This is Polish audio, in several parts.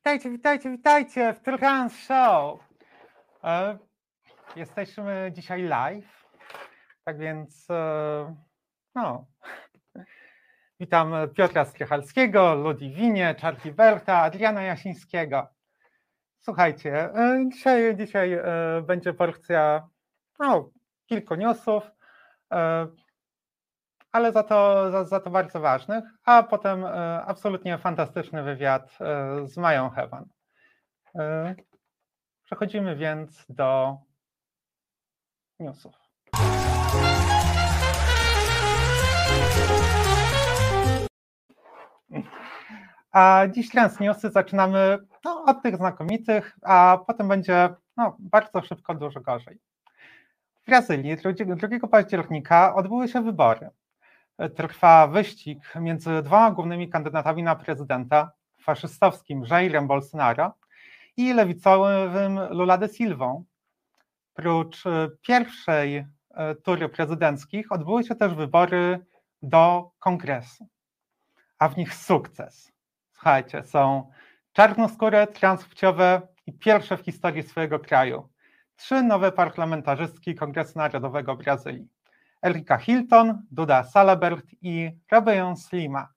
Witajcie, witajcie, witajcie w Trans Show. E, jesteśmy dzisiaj live, tak więc e, no, witam Piotra Strychalskiego, Ludwinie, Czarki Adriana Jasińskiego. Słuchajcie, e, dzisiaj, dzisiaj będzie porcja no, kilku newsów, ale za to, za, za to bardzo ważnych, a potem e, absolutnie fantastyczny wywiad e, z Mają Hewan. E, Przechodzimy więc do newsów. A dziś trans newsy zaczynamy no, od tych znakomitych, a potem będzie no, bardzo szybko, dużo gorzej. W Brazylii 2 października odbyły się wybory. Trwa wyścig między dwoma głównymi kandydatami na prezydenta, faszystowskim Jairem Bolsonaro i lewicowym Lula de Silvą. Prócz pierwszej tury prezydenckich odbyły się też wybory do kongresu, a w nich sukces. Słuchajcie, są czarnoskóre, transpłciowe i pierwsze w historii swojego kraju. Trzy nowe parlamentarzystki Kongresu Narodowego Brazylii. Erika Hilton, Duda Salabert i Robeją Slima.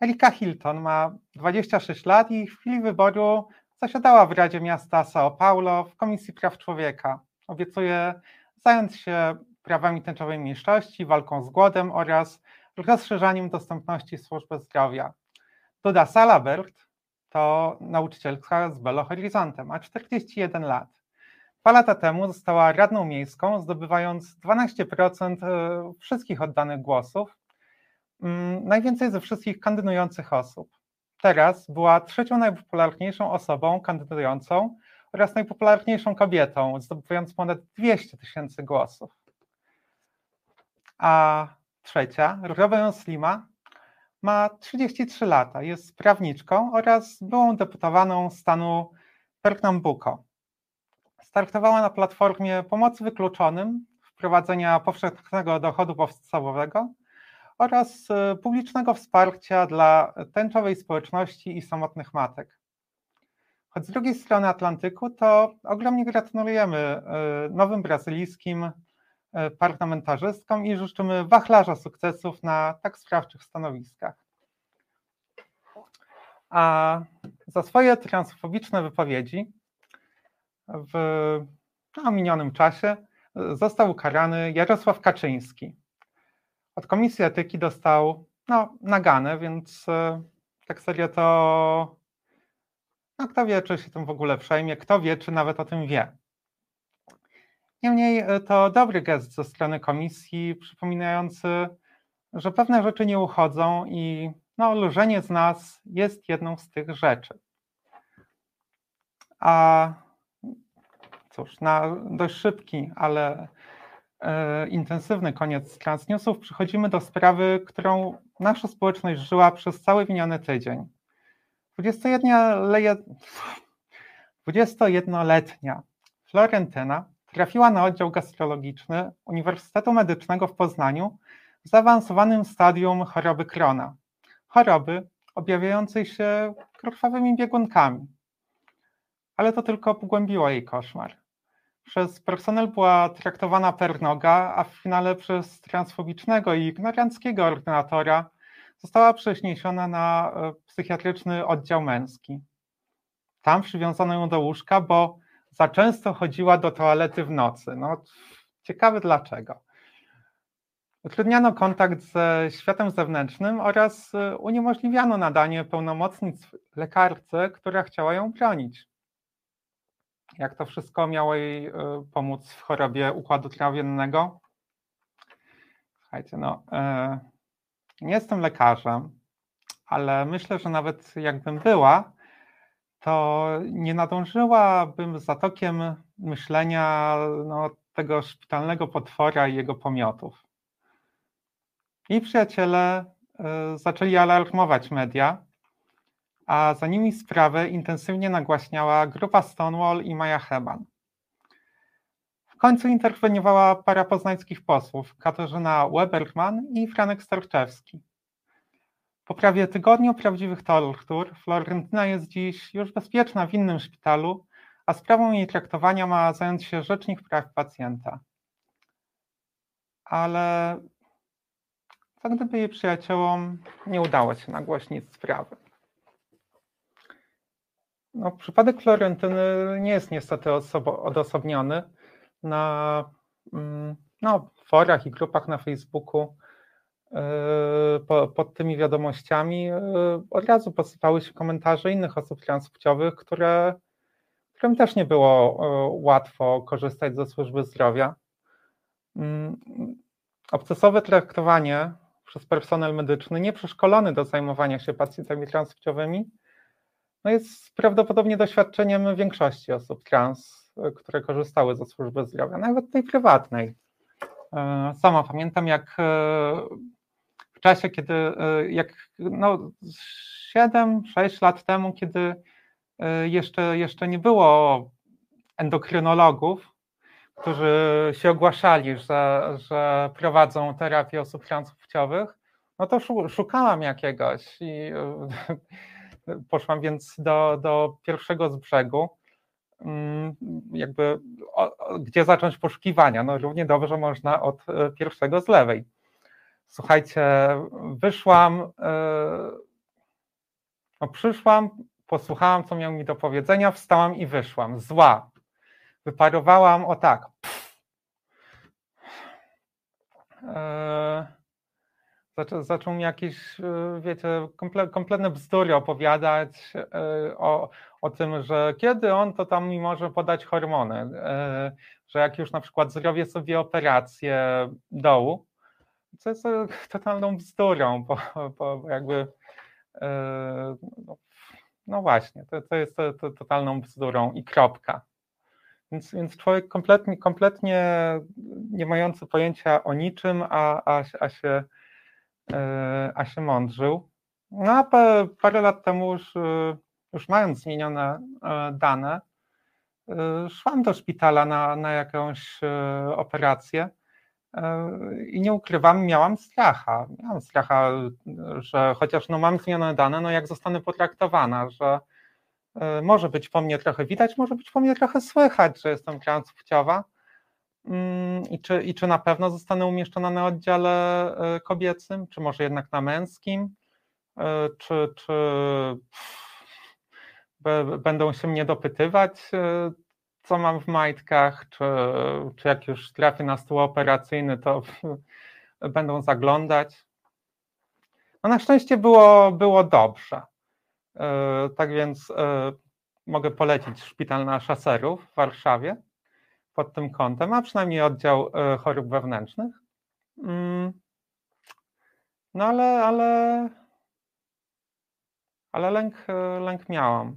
Erika Hilton ma 26 lat i w chwili wyboru zasiadała w Radzie Miasta São Paulo w Komisji Praw Człowieka. Obiecuje zająć się prawami tęczowej mniejszości, walką z głodem oraz rozszerzaniem dostępności służby zdrowia. Duda Salabert to nauczycielka z Belo Horizonte, ma 41 lat. Dwa lata temu została radną miejską, zdobywając 12% wszystkich oddanych głosów, najwięcej ze wszystkich kandydujących osób. Teraz była trzecią najpopularniejszą osobą kandydującą oraz najpopularniejszą kobietą, zdobywając ponad 200 tysięcy głosów. A trzecia, Robeją Slima, ma 33 lata, jest prawniczką oraz byłą deputowaną stanu Pernambuco. Startowała na platformie pomocy wykluczonym, wprowadzenia powszechnego dochodu podstawowego oraz publicznego wsparcia dla tęczowej społeczności i samotnych matek. Choć z drugiej strony Atlantyku, to ogromnie gratulujemy nowym brazylijskim parlamentarzystkom i życzymy wachlarza sukcesów na tak sprawczych stanowiskach. A za swoje transfobiczne wypowiedzi w no, minionym czasie został ukarany Jarosław Kaczyński. Od Komisji Etyki dostał no, naganę, więc tak serio to no, kto wie, czy się tym w ogóle przejmie, kto wie, czy nawet o tym wie. Niemniej to dobry gest ze strony komisji, przypominający, że pewne rzeczy nie uchodzą i no, lżenie z nas jest jedną z tych rzeczy. A cóż, na dość szybki, ale e, intensywny koniec Transnewsów przechodzimy do sprawy, którą nasza społeczność żyła przez cały miniony tydzień. 21-letnia Florentyna trafiła na oddział gastrologiczny Uniwersytetu Medycznego w Poznaniu w zaawansowanym stadium choroby Krona, choroby objawiającej się krwawymi biegunkami. Ale to tylko pogłębiło jej koszmar. Przez personel była traktowana per noga, a w finale przez transfobicznego i ignoranckiego ordynatora została przeniesiona na psychiatryczny oddział męski. Tam przywiązano ją do łóżka, bo za często chodziła do toalety w nocy. No, ciekawe dlaczego. Utrudniano kontakt ze światem zewnętrznym oraz uniemożliwiano nadanie pełnomocnictw lekarce, która chciała ją bronić. Jak to wszystko miało jej pomóc w chorobie układu trawiennego? Słuchajcie, no, nie jestem lekarzem, ale myślę, że nawet jakbym była, to nie nadążyłabym za tokiem myślenia no, tego szpitalnego potwora i jego pomiotów. I przyjaciele zaczęli alarmować media, a za nimi sprawę intensywnie nagłaśniała grupa Stonewall i Maja Heban. W końcu interweniowała para poznańskich posłów, Katarzyna Weberman i Franek Starczewski. Po prawie tygodniu prawdziwych tortur Florentyna jest dziś już bezpieczna w innym szpitalu, a sprawą jej traktowania ma zająć się Rzecznik Praw Pacjenta. Ale co gdyby jej przyjaciołom nie udało się nagłośnić sprawy? No, przypadek Florentyny nie jest niestety odosobniony. Na mm, no, forach i grupach na Facebooku yy, pod tymi wiadomościami yy, od razu posypały się komentarze innych osób transpłciowych, które, którym też nie było yy, łatwo korzystać ze służby zdrowia. Mm, obcesowe traktowanie przez personel medyczny nieprzeszkolony do zajmowania się pacjentami transpłciowymi no jest prawdopodobnie doświadczeniem większości osób trans, które korzystały ze służby zdrowia, nawet tej prywatnej. E, sama pamiętam, jak e, w czasie, kiedy, e, jak no, 7-6 lat temu, kiedy jeszcze, jeszcze nie było endokrynologów, którzy się ogłaszali, że, że prowadzą terapię osób transpłciowych, no to szukałam jakiegoś i poszłam więc do, do pierwszego z brzegu, mm, jakby o, gdzie zacząć poszukiwania. No równie dobrze można od e, pierwszego z lewej. Słuchajcie, wyszłam, e, no przyszłam, posłuchałam, co miał mi do powiedzenia, wstałam i wyszłam. Zła. Wyparowałam o tak. Eee, zaczął, zaczął mi jakieś, e, wiecie, komple, kompletne bzdury opowiadać e, o, o tym, że kiedy on to tam mi może podać hormony, e, że jak już na przykład zrobię sobie operację dołu, co jest totalną bzdurą, bo, bo jakby no, no właśnie, to, to jest to, to totalną bzdurą i kropka. Więc, więc człowiek kompletnie, kompletnie nie mający pojęcia o niczym, a, a, a się a się mądrzył. No a parę lat temu już, e, już mając zmienione e, dane, szłam do szpitala na, na jakąś operację i nie ukrywam, miałam stracha. Miałam stracha, że chociaż no mam zmienione dane, no jak zostanę potraktowana, że może być po mnie trochę widać, może być po mnie trochę słychać, że jestem transpłciowa, I czy, I czy na pewno zostanę umieszczona na oddziale e, kobiecym, czy może jednak na męskim? E, czy, czy będą się mnie dopytywać, e, co mam w majtkach, czy, czy jak już trafię na stół operacyjny, to będą zaglądać? No na szczęście było, było dobrze. Tak więc mogę polecić szpital na szaserów w Warszawie pod tym kątem, a przynajmniej oddział e, chorób wewnętrznych. Mm. No ale, ale, ale lęk, e, lęk miałam.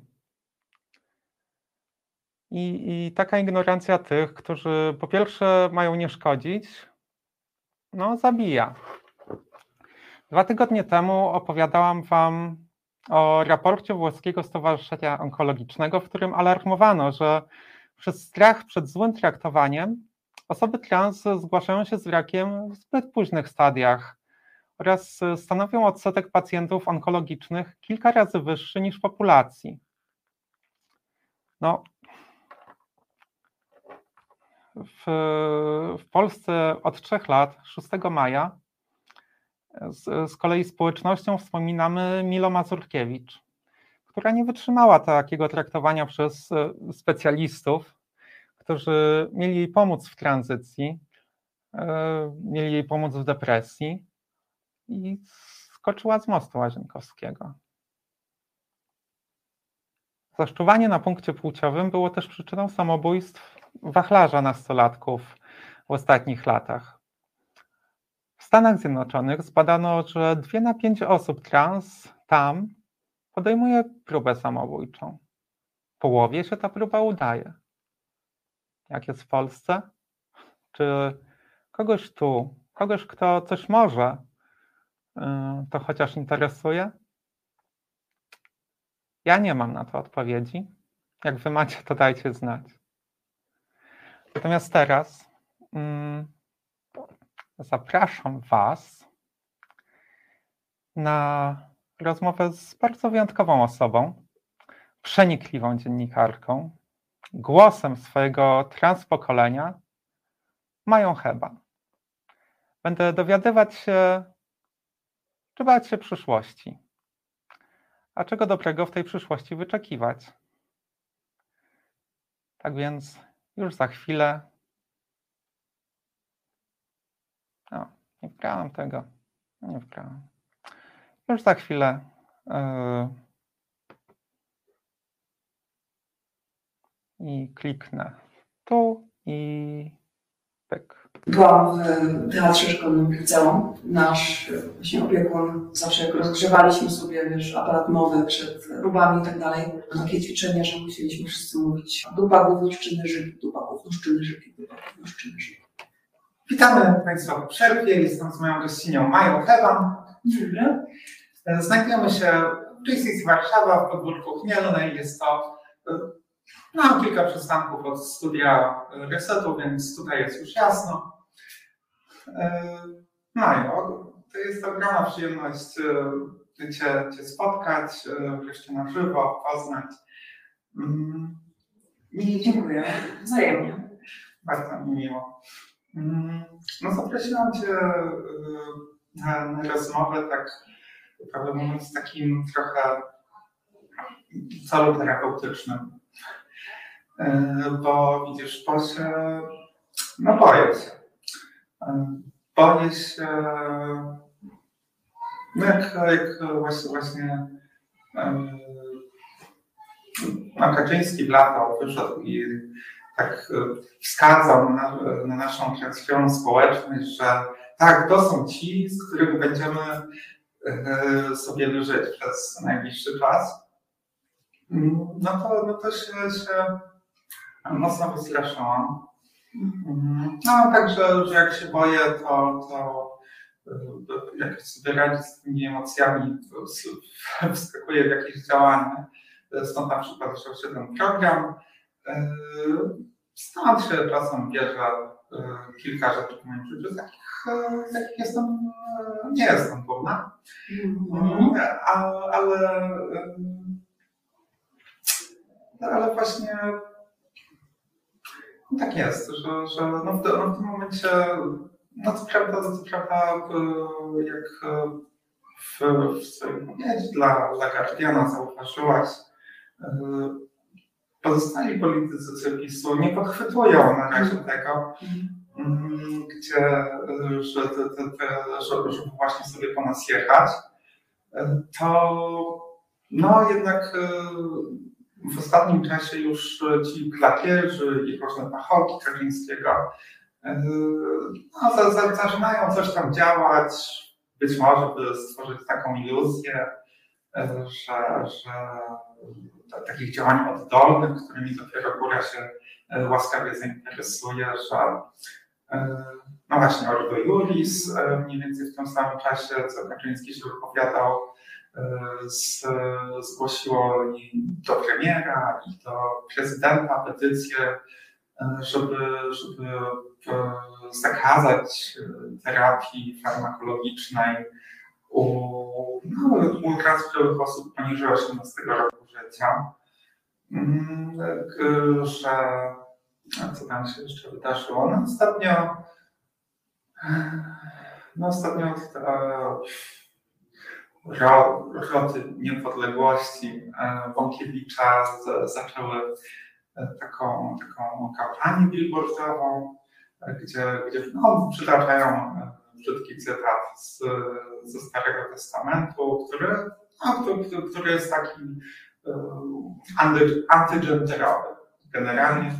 I, I taka ignorancja tych, którzy po pierwsze mają nie szkodzić, no zabija. Dwa tygodnie temu opowiadałam Wam o raporcie Włoskiego Stowarzyszenia Onkologicznego, w którym alarmowano, że przez strach przed złym traktowaniem osoby trans zgłaszają się z rakiem w zbyt późnych stadiach oraz stanowią odsetek pacjentów onkologicznych kilka razy wyższy niż populacji. No, w, w Polsce od trzech lat, 6 maja, z, z kolei społecznością wspominamy Milo Mazurkiewicz która nie wytrzymała takiego traktowania przez e, specjalistów, którzy mieli jej pomóc w tranzycji, e, mieli jej pomóc w depresji i skoczyła z mostu łazienkowskiego. Zaszczuwanie na punkcie płciowym było też przyczyną samobójstw wachlarza nastolatków w ostatnich latach. W Stanach Zjednoczonych zbadano, że 2 na 5 osób trans tam podejmuje próbę samobójczą. Połowie się ta próba udaje. Jak jest w Polsce? Czy kogoś tu, kogoś, kto coś może, y, to chociaż interesuje? Ja nie mam na to odpowiedzi. Jak wy macie, to dajcie znać. Natomiast teraz mm, zapraszam Was na rozmowę z bardzo wyjątkową osobą, przenikliwą dziennikarką, głosem swojego transpokolenia, Mają Heba. Będę dowiadywać się, czy bać się przyszłości, a czego dobrego w tej przyszłości wyczekiwać. Tak więc już za chwilę. O, nie wgrałem tego. Nie wgrałem. Już za chwilę. Yy, I kliknę tu i pyk. Byłam w teatrze szkolnym w liceum. Nasz właśnie opiekun zawsze jak rozgrzewaliśmy sobie, wiesz, aparat mowy przed próbami i tak dalej, takie ćwiczenia, że musieliśmy wszyscy mówić dupa głównoszczyny żyk, dupa głównoszczyny żyk, dupa głównoszczyny żyk. Witamy Państwa w przerwie. Jestem z moją gościnią Mają Hewan. Dobry. Znajdujemy się w JCC Warszawa w podwórku Chmielnej. Jest to no, kilka przystanków od studia Resetu, więc tutaj jest już jasno. Majo, to jest ogromna przyjemność Cię, cię spotkać, wreszcie na żywo, poznać. Mm. I dziękuję. Wzajemnie. Bardzo mi miło. Mm. No zaprosiłam Cię na rozmowę tak, prawdę mówiąc, takim trochę celu terapeutycznym. Bo widzisz, bo się, no boję się. Boję się, no jak, jak właśnie, właśnie no Kaczyński wlatał, wyszedł i tak wskazał na, na naszą transferową społeczność, że tak, to są ci, z którymi będziemy sobie żyć przez najbliższy czas. No to, no to się, się mocno wystraszyłam. No także, że jak się boję, to, to jak sobie radzić z tymi emocjami, to wskakuję w jakieś działania. Stąd na przykład zaczął się ten program. Stąd się czasem bierze kilka rzeczy w moim życiu, z jakich, z jakich jestem, nie jestem dumna. Mm, ale, ale właśnie no tak jest, że, że no w, no w tym momencie, no co prawda, no co prawda jak w, w swojej wypowiedzi dla, dla Guardiana zauważyłaś, pozostali politycy PiSu nie podchwytują na razie tego, mm, gdzie, że, te, żeby, właśnie sobie po nas jechać, to no jednak w ostatnim czasie już ci klakierzy i różne pachołki Kaczyńskiego no, zaczynają coś tam działać, być może by stworzyć taką iluzję, że, że takich działań oddolnych, którymi dopiero góra się łaskawie zainteresuje, że no właśnie Ordo Juris mniej więcej w tym samym czasie, co Kaczyński się wypowiadał, zgłosiło i do premiera, i do prezydenta petycję, żeby, żeby zakazać terapii farmakologicznej u, no, u osób poniżej 18 roku życia. Mm, że co tam się jeszcze wydarzyło? No ostatnio no ostatnio roty niepodległości e, Bąkiewicza zaczęły e, taką, taką kampanię billboardową, e, gdzie, gdzie no, przytaczają brzydki cytat z, ze Starego Testamentu, który, no, który, który jest taki anty, antygenderowy. Generalnie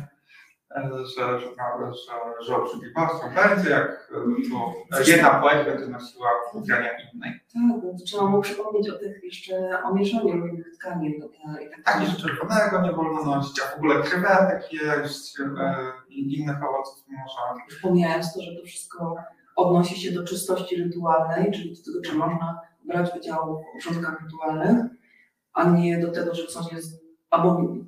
że, że, że, że obrzydliwością będzie, jak tu jedna płeć będzie nosiła ubrania innej. Tak, trzeba mu przypomnieć o tych jeszcze, o mieszaniu różnych tkanin. Tak, jeszcze czerwonego nie wolno nosić, a w ogóle krewetek jeść e, i innych owoców można. Już pomijając to, że to wszystko odnosi się do czystości rytualnej, czyli do tego, czy można brać udział w obrządkach rytualnych, a nie do tego, że coś jest abomin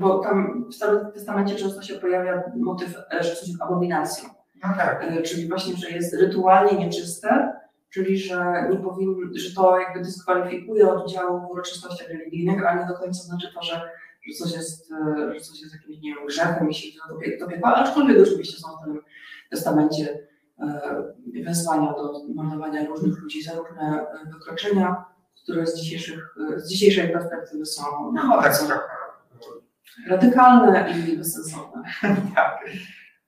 bo tam w Starym Testamencie często się pojawia motyw, e, że coś jest abominacją. No tak. E, czyli właśnie, że jest rytualnie nieczyste, czyli że nie powinien, że to jakby dyskwalifikuje od udziału w uroczystościach religijnych, ale nie do końca znaczy to, że, że coś jest, że coś jest jakimś, nie wiem, grzechem i się to do piekła, aczkolwiek oczywiście są w tym testamencie wezwania do mordowania różnych ludzi za różne wykroczenia, które z, dzisiejszych, z dzisiejszej perspektywy są no, tak, trochę radykalne i bezsensowne. tak.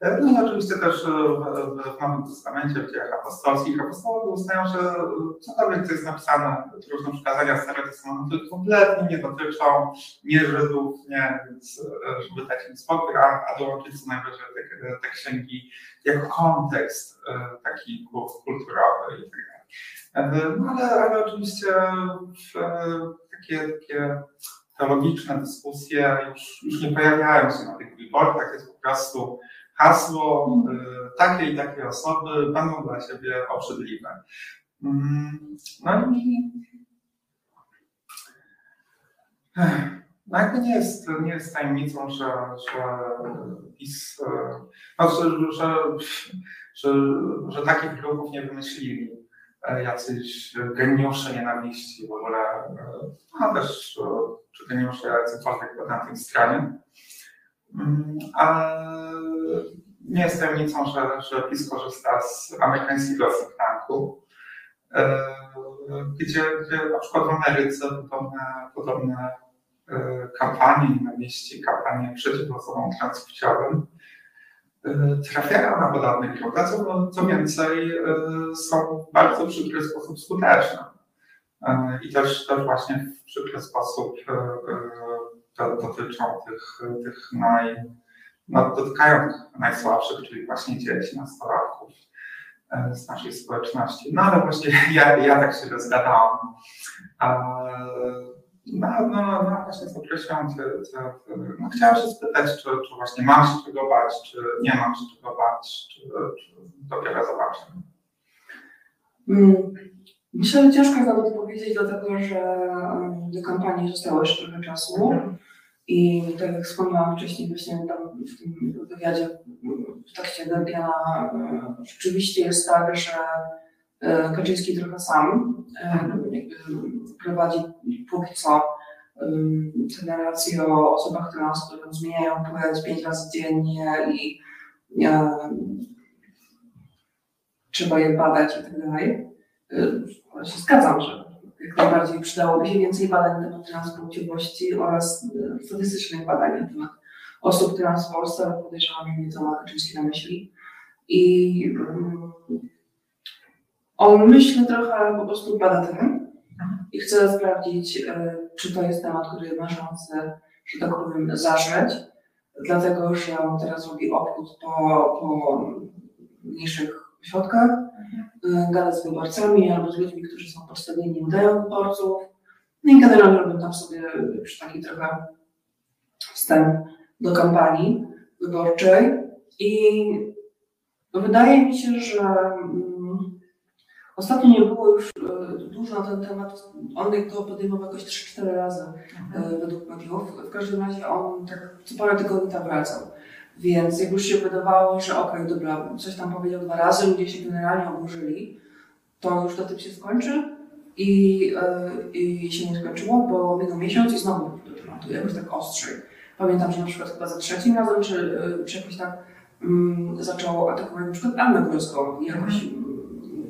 No i oczywiście też w, w Nowym Testamencie, w dziejach apostolskich, apostołowie uznają, że cokolwiek, co jest napisane, różne przykazania Starego Testamentu kompletnie nie dotyczą nie Żydów, nie, więc żeby dać im spokój, a, a dołączyć co najwyżej te, te księgi jako kontekst taki kulturowy i tak dalej. No ale, ale oczywiście takie, takie teologiczne dyskusje już, już nie pojawiają się na tych billboardach, jest po prostu hasło y, takiej i takiej osoby będą dla Ciebie obrzydliwe. Mm, no i no jakby nie jest, nie jest tajemnicą, że, że PiS, no, że, że, że, że takich ruchów nie wymyślili e, jacyś geniusze nienawiści w ogóle, no też czy geniusze jacykolwiek po tamtej stronie. Mm, a nie jest tajemnicą, że, że PiS korzysta z amerykańskiego think e, gdzie, gdzie na przykład w Ameryce podobne, podobne e, kampanie nienawiści, kampanie przeciw osobom transpłciowym e, trafiają na podobny grup, co, co więcej są w bardzo przykry sposób skuteczne. I też, też właśnie w przykry sposób dotyczą tych, tych naj, no, dotykają najsłabszych, czyli właśnie dzieci, nastolatków z naszej społeczności. No ale właśnie ja, ja tak się rozgadałam. No, no, no właśnie zaprosiłam cię, cię, no chciałam się spytać, czy, czy właśnie mam się czego bać, czy nie mam się czego bać, czy, czy dopiero zobaczymy. Mm. Myślę, że ciężko jest nawet powiedzieć, dlatego że do kampanii zostało jeszcze trochę czasu. I tak jak wspomniałam wcześniej, właśnie tam w tym wywiadzie w trakcie Guardiana, e, rzeczywiście jest tak, że Kaczyński trochę sam e, prowadzi póki co te narracje o osobach trans, które zmieniają płeć pięć razy dziennie i trzeba je badać i tak dalej. Ja się zgadzam, że jak najbardziej przydałoby się więcej badań na temat transpłciowości oraz e, statystycznych badań na temat osób trans w Polsce, ale podejrzewam, że nie to ma Kaczyński na myśli. I um, on myślę trochę po prostu bada i chce sprawdzić, e, czy to jest temat, który ma szansę, że tak powiem, zażreć, dlatego że on teraz robi obchód po, po mniejszych ośrodkach, Y, gada z wyborcami albo z ludźmi, którzy są postawieni, udają wyborców. No i generalnie robią tam sobie już taki trochę wstęp do kampanii wyborczej. I wydaje mi się, że um, ostatnio nie było już y, dużo na ten temat. On to podejmował jakoś 3-4 razy mhm. według mediów. W każdym razie on tak co parę tygodni tam wracał. Więc jak już się wydawało, że okej, okay, dobra, coś tam powiedział dwa razy, ludzie się generalnie oburzyli, to już to tym się skończy i, yy, i się nie skończyło, bo minął miesiąc i znowu do tematu, jakoś tak ostrzej. Pamiętam, że na przykład chyba za trzecim razem, czy, czy jakoś tak yy, zaczął atakować na przykład Annę Królewską i jakoś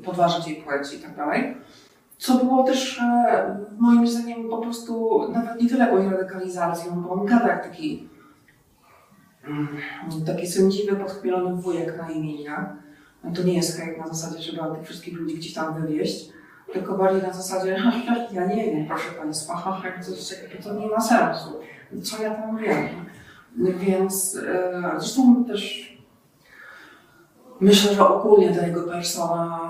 podważać jej płeć i tak dalej. Co było też e, moim zdaniem po prostu nawet nie tyle było radykalizacją, bo on gada jak taki Mm, taki sędziwy, podchmielony wujek na imienia. No to nie jest hejt na zasadzie, żeby tych wszystkich ludzi gdzieś tam wywieźć, tylko bardziej na zasadzie, ja nie wiem, proszę Państwa, coś to nie ma sensu. Co ja tam wiem? Więc e, zresztą też myślę, że ogólnie ta jego persona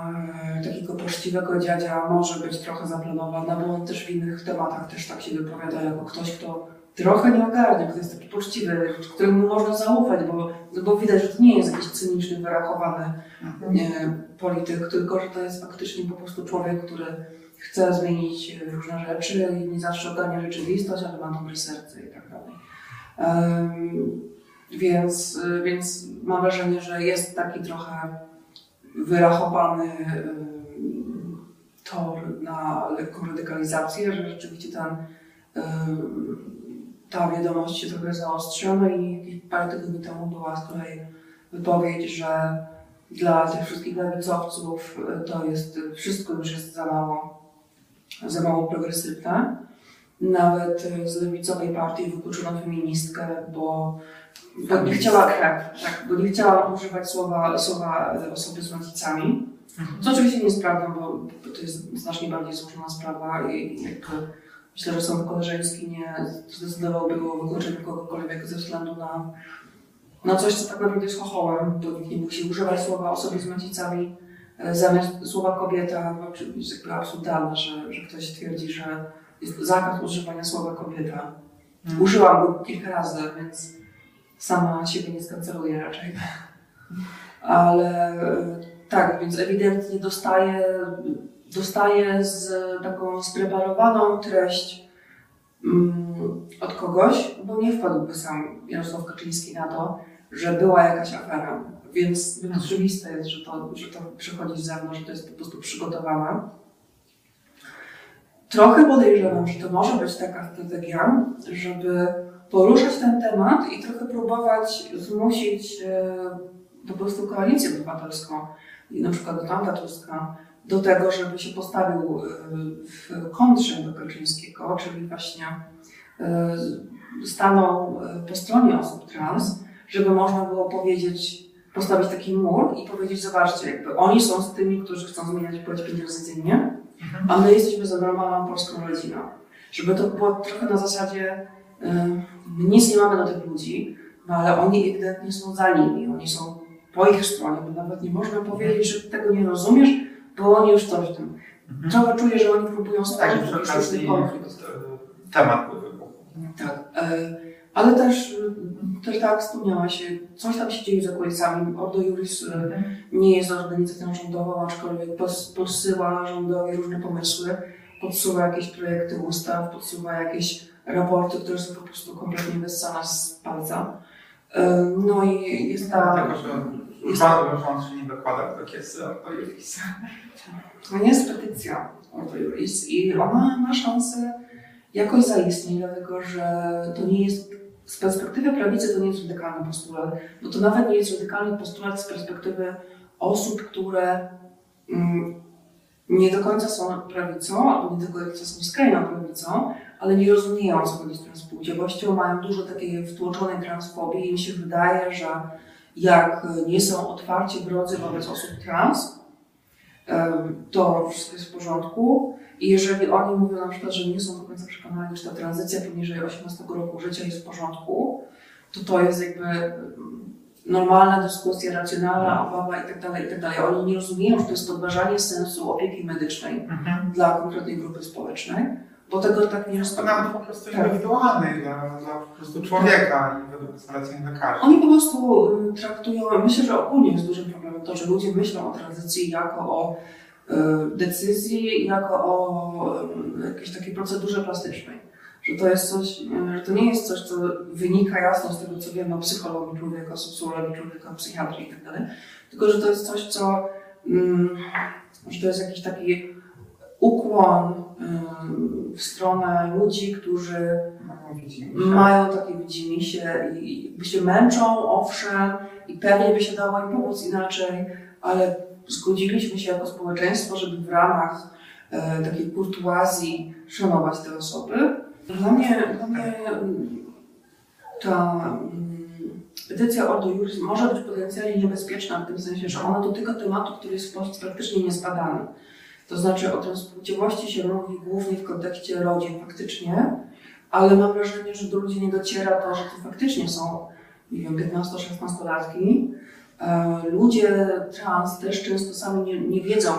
e, takiego poczciwego dziadzia może być trochę zaplanowana, bo on też w innych tematach też tak się wypowiada jako ktoś, kto trochę nie ogarnia, to jest taki poczciwy, któremu można zaufać, bo, no bo widać, że to nie jest jakiś cyniczny, wyrachowany mhm. nie, polityk, tylko że to jest faktycznie po prostu człowiek, który chce zmienić różne rzeczy i nie zawsze ogarnia rzeczywistość, ale ma dobre serce i tak dalej. Um, więc, więc mam wrażenie, że jest taki trochę wyrachowany tor na lekką radykalizację, że rzeczywiście ten, ta wiadomość się trochę zaostrza. No i parę tygodni temu była z kolei wypowiedź, że dla tych wszystkich lewicowców to jest wszystko już jest za mało, za mało progresywne. Nawet z lewicowej partii wykluczono feministkę, bo, bo nie chciała, tak, tak, bo nie chciała używać słowa, słowa osoby z rodzicami. Mhm. Co oczywiście nie jest prawdą, bo, to jest znacznie bardziej złożona sprawa i jakby myślę, że sąd koleżeński nie zdecydowałby o wykluczeniu kogokolwiek ze względu na, na coś, co tak naprawdę jest chochołem, bo nikt nie musi używać słowa osoby z rodzicami e, zamiast słowa kobieta. Jest jakby absurdalne, że, że ktoś twierdzi, że jest zakaz używania słowa kobieta. Mhm. Użyłam go kilka razy, więc sama siebie nie skanceluję raczej. Ale tak, więc ewidentnie dostaję, dostaję z taką spreparowaną treść mm, od kogoś, bo nie wpadłby sam Jarosław Kaczyński na to, że była jakaś afera. Więc, więc oczywiste jest, że to, że to przychodzi z zewnątrz, że to jest po prostu przygotowane. Trochę podejrzewam, że to może być taka strategia, żeby poruszać ten temat i trochę próbować zmusić e, po prostu koalicję obywatelską, na przykład Donalda Tuska, do tego, żeby się postawił e, w kontrze do Kaczyńskiego, czyli właśnie e, stanął po stronie osób trans, żeby można było powiedzieć, postawić taki mur i powiedzieć, zobaczcie, jakby oni są z tymi, którzy chcą zmieniać płeć pieniężnie, a my jesteśmy za normalną polską rodziną. Żeby to było trochę na zasadzie, my nic nie mamy do tych ludzi, no ale oni ewidentnie są za nimi, oni są po ich stronie, bo nawet nie można powiedzieć, że tego nie rozumiesz, bo oni już coś tam. Mhm. Trochę czuję, że oni próbują stworzyć tak, jakiś sztuczny konflikt. Temat Tak. E, ale też, też tak wspomniałaś, coś tam się dzieje za kulisami. Ordo Juris e, mhm. nie jest organizacją rządową, aczkolwiek podsyła rządowi różne pomysły, podsuwa jakieś projekty ustaw, podsuwa jakieś raporty, które są po prostu kompletnie wyssane z palca. No i jest ta... Dlatego, że rząd się nie dokłada do kiesy Ordo Juris. To nie jest petycja Ordo Juris i ona ma szansę jakoś zaistnieć, dlatego że to nie jest z perspektywy prawicy to nie jest radykalny postulat, bo to nawet nie jest radykalny postulat z perspektywy osób, które mm, nie do końca są prawicą, nie do końca są skrajną prawicą, ale nie rozumieją, co chodzi z transpłciowością, mają dużo takiej wtłoczonej transfobii i im się wydaje, że jak nie są otwarcie wrodzy wobec osób trans, to wszystko jest w porządku. I jeżeli oni mówią na przykład, że nie są do końca przekonani, że ta tranzycja poniżej 18 roku życia jest w porządku, to to jest jakby normalna dyskusja, racjonalna obawa itd., tak itd. Tak oni nie rozumieją, że to jest podważanie sensu opieki medycznej mhm. dla konkretnej grupy społecznej, bo tego tak nie rozumieją. To nawet po prostu tak. indywidualnej dla, dla po prostu człowieka i według zaleceń lekarzy. Oni po prostu y, traktują, myślę, że ogólnie jest dużym problemem to, że ludzie myślą o tranzycji jako o E, decyzji jako o e, jakiejś takiej procedurze plastycznej. Że to jest coś, e, że to nie jest coś, co wynika jasno z tego, co wiemy o psychologii człowieka, socjologii człowieka, psychiatrii itd., tak tylko że to jest coś, co, mm, że to jest jakiś taki ukłon w stronę ludzi, którzy mają takie widzimisię i by się męczą, owszem, i pewnie by się dało im pomóc inaczej, ale zgodziliśmy się jako społeczeństwo, żeby w ramach e, takiej kurtuazji szanować te osoby. Dla mnie, dla mnie mm, ta mm, petycja Ordo Juris może być potencjalnie niebezpieczna w tym sensie, że ona dotyka tematu, który jest w Polsce praktycznie niezbadany. To znaczy o transpłciowości się mówi głównie w kontekście rodzin faktycznie, ale mam wrażenie, że do ludzi nie dociera to, że to faktycznie są, nie wiem, 15-16 latki, E, ludzie trans też często sami nie, nie wiedzą,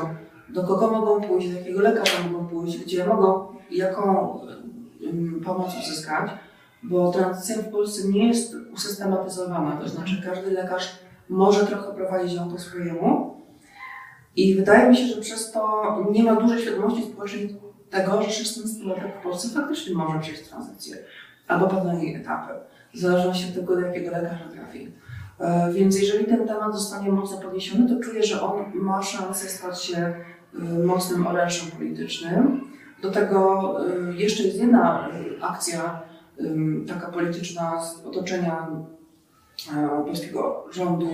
do kogo mogą pójść, do jakiego lekarza mogą pójść, gdzie mogą, jaką pomoc uzyskać, bo tranzycja w Polsce nie jest usystematyzowana, to znaczy każdy lekarz może trochę prowadzić ją po swojemu. I wydaje mi się, że przez to nie ma dużej świadomości społecznej tego, że 16-latek w Polsce faktycznie może przejść tranzycję albo pewne jej etapy, w zależności od tego, do jakiego lekarza trafi. E, więc jeżeli ten temat zostanie mocno podniesiony, to czuję, że on ma szansę stać się y, mocnym orężem politycznym. Do tego y, jeszcze jest jedna y, akcja ym, taka polityczna z otoczenia polskiego rządu,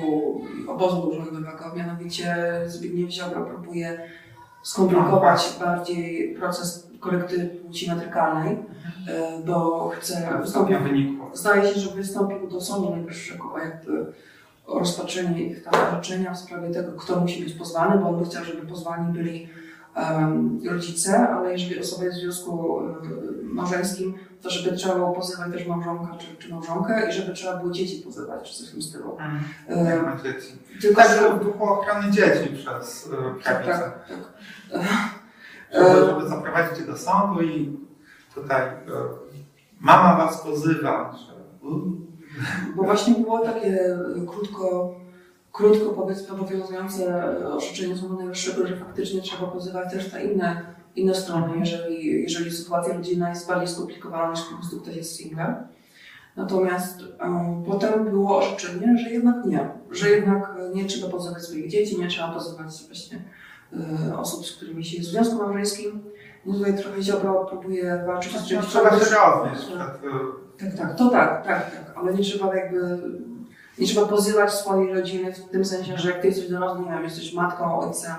obozu rządowego, mianowicie Zbigniew Ziobro próbuje skomplikować bardziej proces korekty płci metrykalnej, bo chce Wystąpił wystąpić wynikło. Zdaje się, że wystąpił do Sądu Najwyższego o jakby o rozpatrzenie ich tam orzeczenia w sprawie tego, kto musi być pozwany, bo on by chciał, żeby pozwani byli rodzice, ale jeżeli osoba jest w związku małżeńskim, to żeby trzeba było pozywać też małżonka czy, czy małżonkę i żeby trzeba było dzieci pozywać, czy coś w tym stylu. Em, ma dzieci. Tylko, Także że... w duchu ochrony dzieci przez y, Tak, prawicę. tak, tak. Żeby, żeby zaprowadzić je do sądu i tutaj y, mama was pozywa. Że, Bo właśnie było takie krótko, krótko powiedzmy obowiązujące orzeczenie Sądu Najwyższego, że faktycznie trzeba pozywać też te inne, inne strony, jeżeli, jeżeli sytuacja rodzinna jest bardziej skomplikowana niż po prostu ktoś jest singlem. Natomiast um, potem było orzeczenie, że jednak nie, że jednak nie trzeba pozywać swoich dzieci, nie trzeba pozywać właśnie y, osób, z którymi się jest w związku małżeńskim. No tutaj trochę Ziobro próbuje walczyć z czymś, co- y, tak, tak, to tak, tak, tak, ale nie trzeba jakby, nie trzeba pozywać swojej rodziny w tym sensie, że jak ty jesteś dorosły, nie wiem, jesteś matką, ojcem,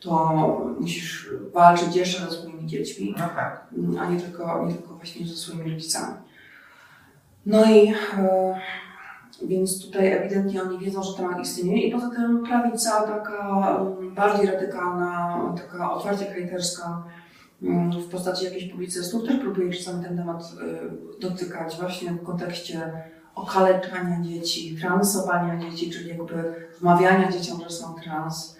to musisz walczyć jeszcze ze swoimi dziećmi, No tak. a nie tylko, nie tylko właśnie ze swoimi rodzicami. No i e, więc tutaj ewidentnie oni wiedzą, że temat istnieje i poza tym prawica taka mm, bardziej radykalna, taka otwarcie hejterska mm, w postaci jakichś publicystów też próbuje czasami ten temat y, dotykać właśnie w kontekście okaleczania dzieci, transowania dzieci, czyli jakby wmawiania dzieciom, że są trans,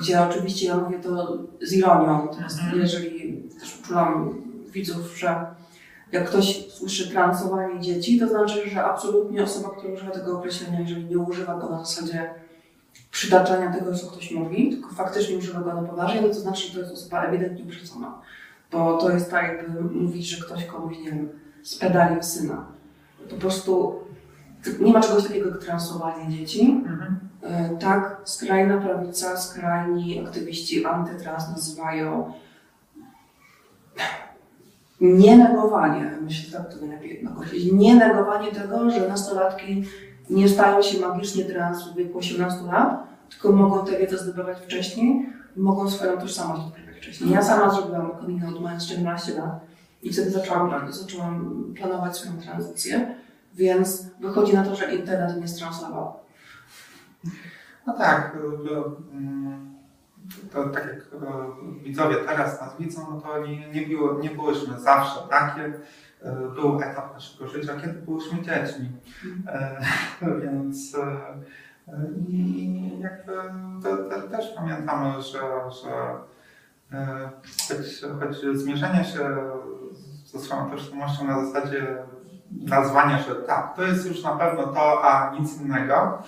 gdzie oczywiście ja mówię to z ironią, teraz Mhm. jeżeli też uczulam widzów, że jak ktoś słyszy transowanie dzieci, to znaczy, że absolutnie osoba, która używa tego określenia, jeżeli nie używa go na zasadzie przytaczania tego, co ktoś mówi, tylko faktycznie używa go na poważnie, no to znaczy, że to jest osoba ewidentnie uprzedzona. Bo to jest tak, jakby mówić, że ktoś komuś, nie wiem, spedalił syna. Po prostu nie ma czegoś takiego jak transowanie dzieci. Mhm. E, Tak, skrajna prawica, skrajni aktywiści antytrans nazywają nienegowanie, myślę tak to najlepiej określić, nienegowanie tego, że nastolatki nie stają się magicznie trans w wieku 18 lat, tylko mogą tę wiedzę zdobywać wcześniej, mogą swoją tożsamość odkrywać wcześniej. Ja sama zrobiłam coming out mając 14 lat i wtedy zaczęłam, zaczęłam planować swoją tranzycję, więc wychodzi na to, że internet mnie stransował. No tak, y, mm, to tak jak y, widzowie teraz nas widzą, no to nie, nie, było, nie byłyśmy zawsze takie. Y, Był etap naszego życia, kiedy byłyśmy dziećmi. Y, Więc i jakby te, te, też pamiętamy, że, że choć, choć zmierzenie się ze swoją tożsamością na zasadzie nazwania, że tak, to jest już na pewno to, a nic innego,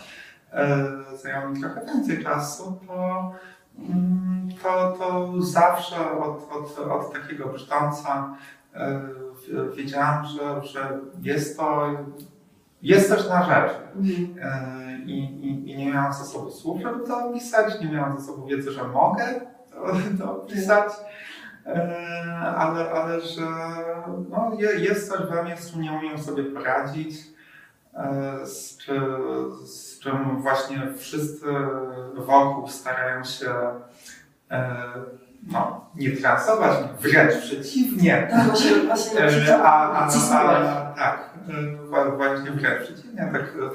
y, zajęło mi trochę więcej czasu, to, mm, to, to zawsze od, od, od takiego brzdąca w- wiedziałam, że, że jest to jest też na rzecz. E, I, i, I nie miałam zasobu słów, żeby to opisać, nie miałam zasobu wiedzy, że mogę to, to opisać, E, ale, ale że no, je- jest coś we mnie, z czym nie umiem sobie poradzić, e, z, z czym właśnie wszyscy wokół starają się e, no, nie transować, wręcz przeciwnie, Tak, właśnie, właśnie E, A, a, nacisnąłeś. a, tak, e, właśnie wręcz przeciwnie, tak e,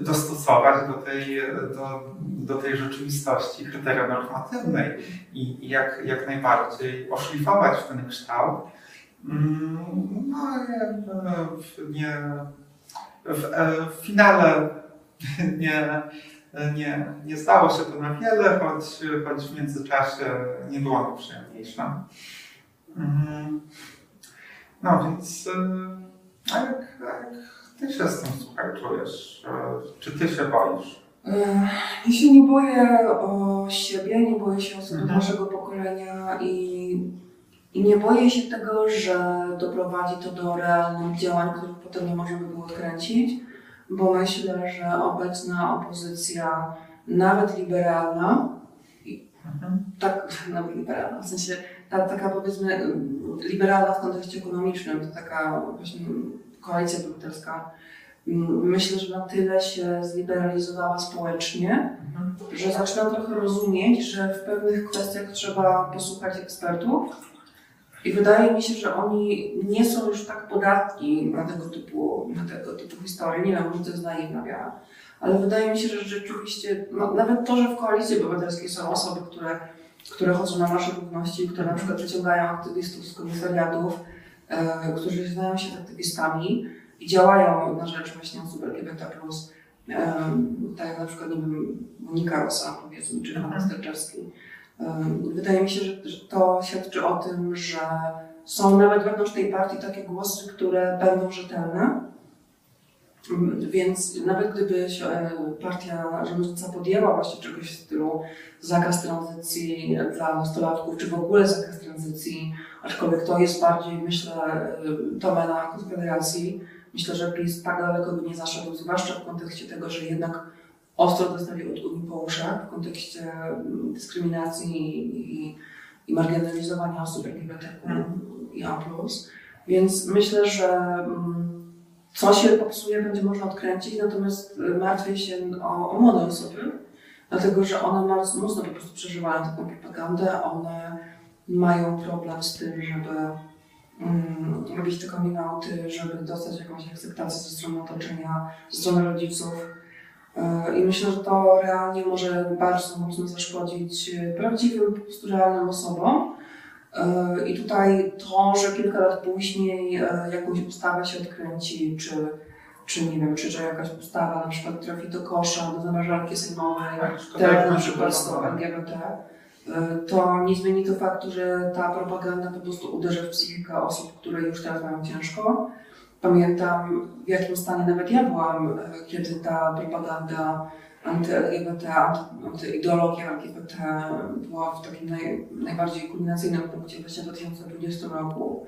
dostosować do tej, do, do tej rzeczywistości heteronormatywnej i, i jak, jak najbardziej oszlifować w ten kształt. Mm, No, w- nie, w, e, w finale nie, nie, nie stało się to na wiele, choć, choć w międzyczasie nie było ono przyjemniejsze. Mhm. No więc, a jak, a jak ty się z tym słuchaj czujesz? Czy ty się boisz? Ja się nie boję o siebie, nie boję się osób Mhm. naszego pokolenia i, i nie boję się tego, że doprowadzi to do realnych działań, których potem nie możemy było odkręcić, bo myślę, że obecna opozycja, nawet liberalna, Mhm. tak, nawet liberalna, w sensie ta, taka powiedzmy liberalna w kontekście ekonomicznym, to taka właśnie koalicja obywatelska, mm, myślę, że na tyle się zliberalizowała społecznie, Mhm. że zaczynam trochę rozumieć, że w pewnych kwestiach trzeba posłuchać ekspertów. I wydaje mi się, że oni nie są już tak podatni na tego typu, na tego typu historie. Nie wiem, może to jest naiwna wiara. Ale wydaje mi się, że rzeczywiście, no, nawet to, że w koalicji obywatelskiej są osoby, które, które chodzą na nasze równości, które na przykład przyciągają aktywistów z komisariatów, którzy znają się aktywistami i działają na rzecz właśnie osób LGBT+. E, tak jak na przykład, Monika Rosa, powiedzmy, czy Pan Mhm. Sterczewski. E, Wydaje mi się, że, że to świadczy o tym, że są nawet wewnątrz tej partii takie głosy, które będą rzetelne. Mm, Więc nawet gdyby się e, partia rządząca podjęła właśnie czegoś w stylu zakaz tranzycji dla nastolatków, czy w ogóle zakaz tranzycji, aczkolwiek to jest bardziej, myślę, e, domena Konfederacji, myślę, że PiS tak daleko by nie zaszedł, zwłaszcza w kontekście tego, że jednak ostro dostali od Unii po uszach w kontekście mm, dyskryminacji i, i marginalizowania osób LGBTQ i A+. Więc myślę, że mm, co się popsuje, będzie można odkręcić, natomiast y, martwię się o, o młode osoby, dlatego że one mocno po prostu przeżywają taką propagandę, one mają problem z tym, żeby mm, robić te coming outy, żeby dostać jakąś akceptację ze strony otoczenia, ze strony rodziców. Y, I myślę, że to realnie może bardzo mocno zaszkodzić y, prawdziwym, po prostu realnym osobom. Y, I tutaj to, że kilka lat później jakąś ustawę się odkręci, czy, czy nie wiem, czy że jakaś ustawa na przykład trafi do kosza, do zamrażarki sejmowej, Tak, szkoda, te jak na przykład z. LGBT, to nie zmieni to faktu, że ta propaganda po prostu uderza w psychikę osób, które już teraz mają ciężko. Pamiętam w jakim stanie nawet ja byłam, y, kiedy ta propaganda anty-LGBT, anty- antyideologia LGBT była w takim naj, najbardziej kulminacyjnym punkcie właśnie w 2020 roku.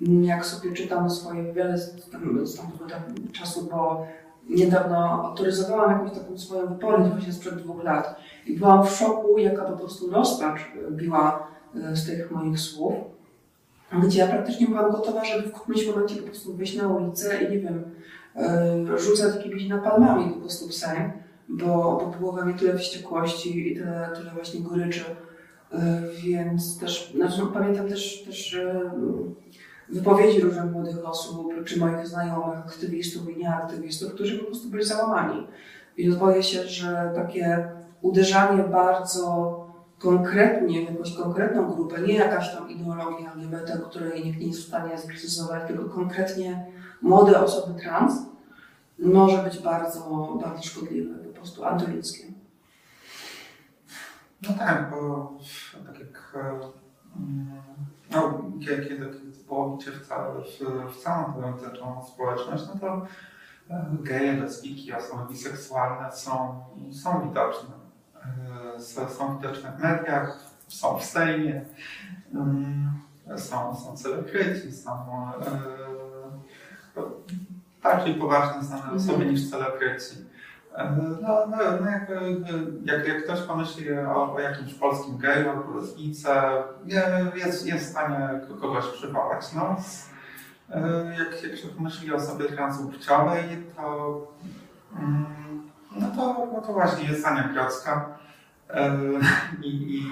Jak sobie czytam swoje wiele z, tam, z tamtego tam czasu, bo niedawno autoryzowałam jakąś taką swoją wypowiedź właśnie sprzed dwóch lat i byłam w szoku, jaka po prostu rozpacz biła e, z tych moich słów, gdzie ja praktycznie byłam gotowa, żeby w którymś momencie po prostu wyjść na ulicę i nie wiem, e, rzucać jakimiś napalmami po prostu w bo, bo było we mnie tyle wściekłości i tyle, tyle właśnie goryczy, E, więc też, znaczy, no, pamiętam też, też wypowiedzi różnych młodych osób, czy moich znajomych, aktywistów i nieaktywistów, którzy po prostu byli załamani. Więc boję się, że takie uderzanie bardzo konkretnie w jakąś konkretną grupę, nie jakaś tam ideologia LGBT, której nikt nie jest w stanie skrytykować, tylko konkretnie młode osoby trans, może być bardzo, bardzo szkodliwe, po prostu antyludzkie. No tak, bo tak jak e, mm, no, kiedy, połowicie w, całe, w, całą tę społeczność, no to e, geje, lesbijki, osoby biseksualne są, są widoczne. Są, widoczne w mediach, są w Sejmie, są, są celebryci, są e, bardziej poważnie znane osoby niż celebryci. E, No, no, no jak, jak, jak ktoś pomyśli o, o jakimś polskim geju albo lesbijce, jest, jest w stanie kogoś przywołać. No, e, jak, jak się pomyśli o osobie transpłciowej, to, mm, no to, no to właśnie jest Ania Grodzka. E, I, i,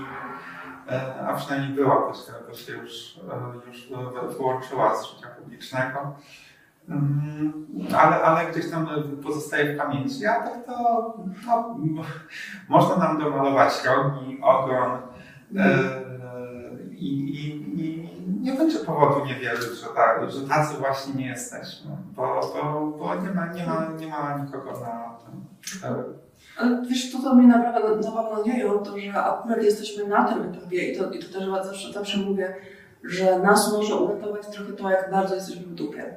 e, a przynajmniej była, się, bo się już, e, już wy- wyłączyła z życia publicznego. Mm, Ale, ale gdzieś tam pozostaje w pamięci, a tak to no, można nam domalować rogi, ogon e, i, i, i nie będzie powodu nie wierzyć, że, tak, że tacy właśnie nie jesteśmy, bo, bo, bo nie, ma, nie, ma, nie ma nikogo na tym. Ale wiesz, to, co mnie naprawdę nadzieję, to że akurat jesteśmy na tym etapie i to, i to też zawsze, zawsze mówię, że nas może uratować trochę to, jak bardzo jesteśmy w dupie.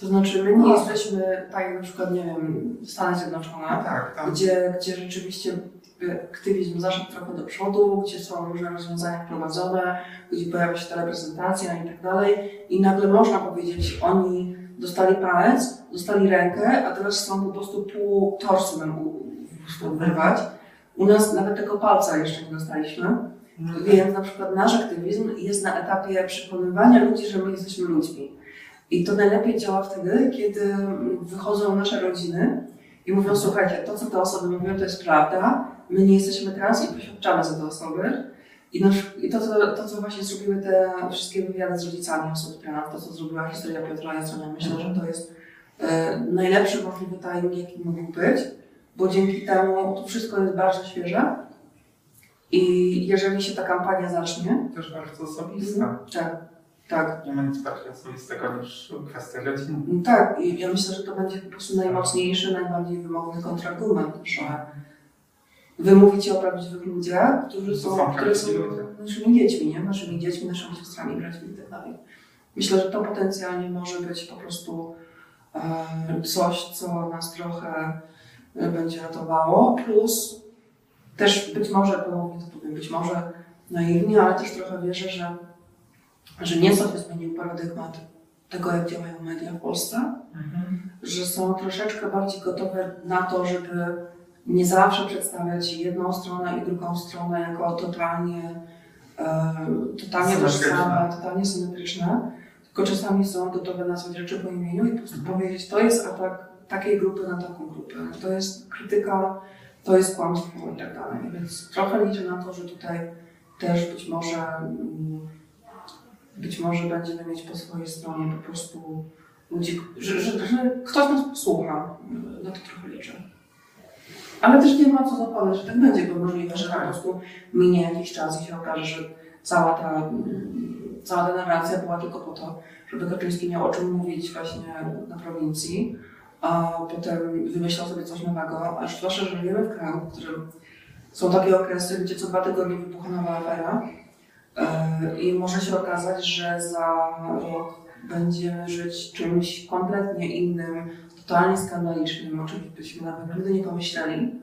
To znaczy, my nie No. jesteśmy tak jak na przykład, nie wiem, Stany No Zjednoczone, tak, tam, gdzie, gdzie rzeczywiście aktywizm zaszedł trochę do przodu, gdzie są różne rozwiązania wprowadzone, gdzie pojawia się ta reprezentacja i tak dalej. I nagle można powiedzieć, oni dostali palec, dostali rękę, a teraz chcą po prostu pół torsu nam wyrwać. U nas nawet tego palca jeszcze nie dostaliśmy, więc na przykład nasz aktywizm jest na etapie przekonywania ludzi, że my jesteśmy ludźmi. I to najlepiej działa wtedy, kiedy wychodzą nasze rodziny i mówią, słuchajcie, to co te osoby mówią to jest prawda, my nie jesteśmy trans i poświadczamy za te osoby. I, nasz, i to, co, to, co właśnie zrobiły te wszystkie wywiady z rodzicami osób trans, to co zrobiła historia Piotra Jaconia, myślę, że to jest e, najlepszy możliwy timing, jaki mógł być, bo dzięki temu to wszystko jest bardzo świeże. I jeżeli się ta kampania zacznie, Też bardzo osobiste. tak, tak, Nie ma nic bardziej osobistego niż kwestia rodziny. tak, i ja myślę, że to będzie po prostu najmocniejszy, najbardziej wymowny kontrargument, że wy mówicie o prawdziwych ludziach, którzy są, są które są ludzie. naszymi dziećmi, nie? Naszymi dziećmi, naszymi siostrami, braćmi i tak dalej. Myślę, że to potencjalnie może być po prostu e, coś, co nas trochę e, będzie ratowało, plus też być może, ponownie to powiem, być może naiwnie, ale też trochę wierzę, że, że nieco się zmienił paradygmat tego, jak działają media w Polsce, że są troszeczkę bardziej gotowe na to, żeby nie zawsze przedstawiać jedną stronę i drugą stronę jako totalnie, e, totalnie tożsame, totalnie symetryczne, tylko czasami są gotowe nazwać rzeczy po imieniu i po prostu powiedzieć, to jest atak takiej grupy na taką grupę, to jest krytyka, to jest kłamstwo i tak dalej. Więc trochę liczę na to, że tutaj też być może mm, być może będziemy mieć po swojej stronie po prostu ludzi, że, że, że ktoś nas posłucha. Na to trochę liczę. Ale też nie ma co zakładać, że tak będzie, bo możliwe, że po prostu minie jakiś czas i się okaże, że cała ta, mm, cała ta narracja była tylko po to, żeby Kaczyński miał o czym mówić właśnie na prowincji, a potem wymyślał sobie coś nowego, aż zwłaszcza, że żyjemy w kraju, w którym są takie okresy, gdzie co dwa tygodnie wybucha nowa afera e, i może się okazać, że za rok będziemy żyć czymś kompletnie innym, totalnie skandalicznym, o czym byśmy nawet nigdy nie pomyśleli.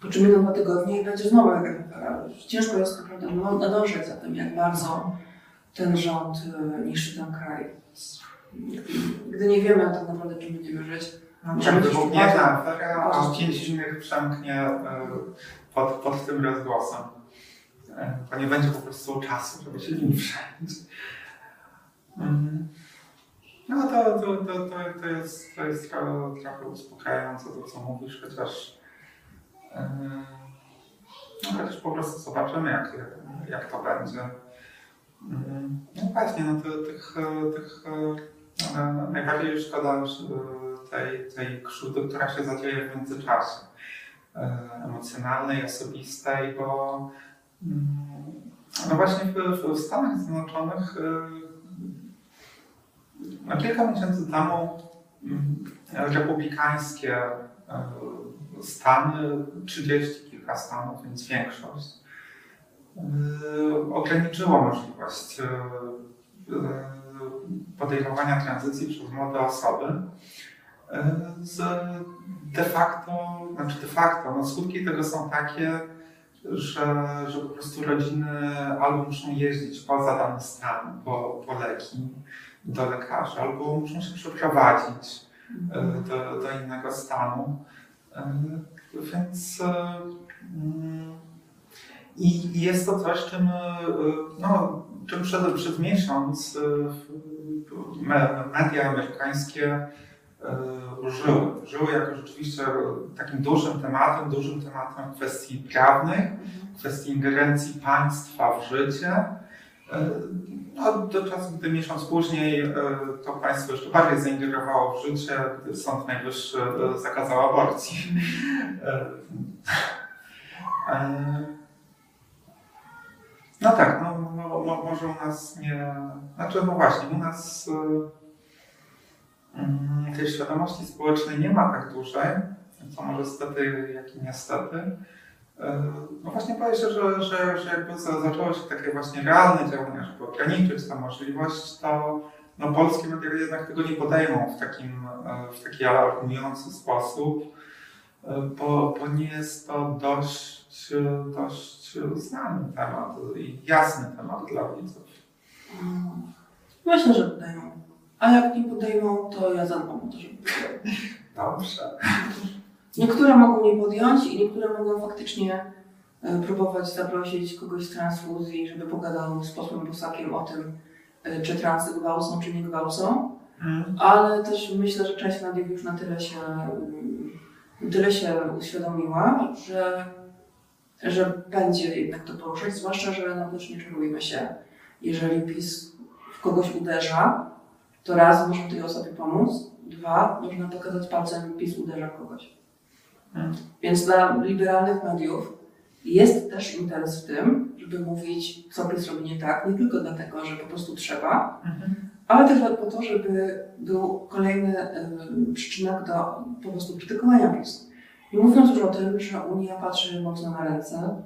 Po czym minął dwa tygodnie i będzie znowu jakaś. Ciężko jest naprawdę no- nadążać za tym, jak bardzo ten rząd e, niszczy ten kraj. Gdy nie wiemy tak naprawdę, czym będziemy żyć, No, tak, jedna afera, a pięć innych przemknie e, pod, pod tym rozgłosem. E, Bo nie będzie po prostu czasu, żeby się nim przejść. Mhm. No to, to, to, to, to jest, to jest trochę, trochę uspokajające to, co mówisz, chociaż, e, no, po prostu zobaczymy, jak, jak, to będzie. Mhm. No właśnie, no to, tych, tych e, najbardziej szkoda tej, tej krzywdy, która się zadzieje w międzyczasie. Emocjonalnej, osobistej, bo mm, no właśnie w, w Stanach Zjednoczonych no kilka miesięcy temu mm, republikańskie e, stany, 30 kilka stanów, więc większość, e, ograniczyło możliwość e, podejmowania tranzycji przez młode osoby z de facto, znaczy de facto, no skutki tego są takie, że, że po prostu rodziny albo muszą jeździć poza dany stan po, po leki do lekarza, albo muszą się przeprowadzić e, do, do innego stanu. E, Więc e, mm, i jest to coś, czym, no, czym przed, przez miesiąc media amerykańskie żyły. Żyły jako rzeczywiście takim dużym tematem, dużym tematem kwestii prawnych, kwestii ingerencji państwa w życie. E, No, do czasu, gdy miesiąc później e, to państwo jeszcze bardziej zaingerowało w życie, gdy Sąd Najwyższy e, zakazał aborcji. No tak, no, no, może u nas nie. Znaczy, no właśnie, u nas mm, tej świadomości społecznej nie ma tak dużej, co może stety, jak i niestety. E, No właśnie boję się, że, że, że jakby za- zaczęło się takie właśnie realne działania, żeby ograniczyć tę możliwość, to no, polskie media jednak tego nie podejmą w, takim, e, w taki alarmujący sposób, e, bo, bo nie jest to dość, dość znany temat i jasny temat dla widzów. Mm. Myślę, że podejmą. A jak nie podejmą, to ja zadbam o to, żeby. Dobrze. Niektóre mogą nie podjąć i niektóre mogą faktycznie e, próbować zaprosić kogoś z transfuzji, żeby pogadał z posłem Bosakiem o tym, e, czy transy gwałcą, czy nie gwałcą. Ale też myślę, że część mediów już na tyle się, mm, tyle się uświadomiła, że, że będzie jednak to poruszać, zwłaszcza, że no też nie czarujmy się. Jeżeli PiS w kogoś uderza, to raz można tej osobie pomóc, dwa można pokazać palcem PiS uderza w kogoś. Mhm. Więc dla liberalnych mediów jest też interes w tym, żeby mówić, co PiS robi nie tak, nie tylko dlatego, że po prostu trzeba, ale też po to, żeby był kolejny y, przyczynek do po prostu krytykowania PiS. Nie mówiąc już o tym, że Unia patrzy mocno na ręce,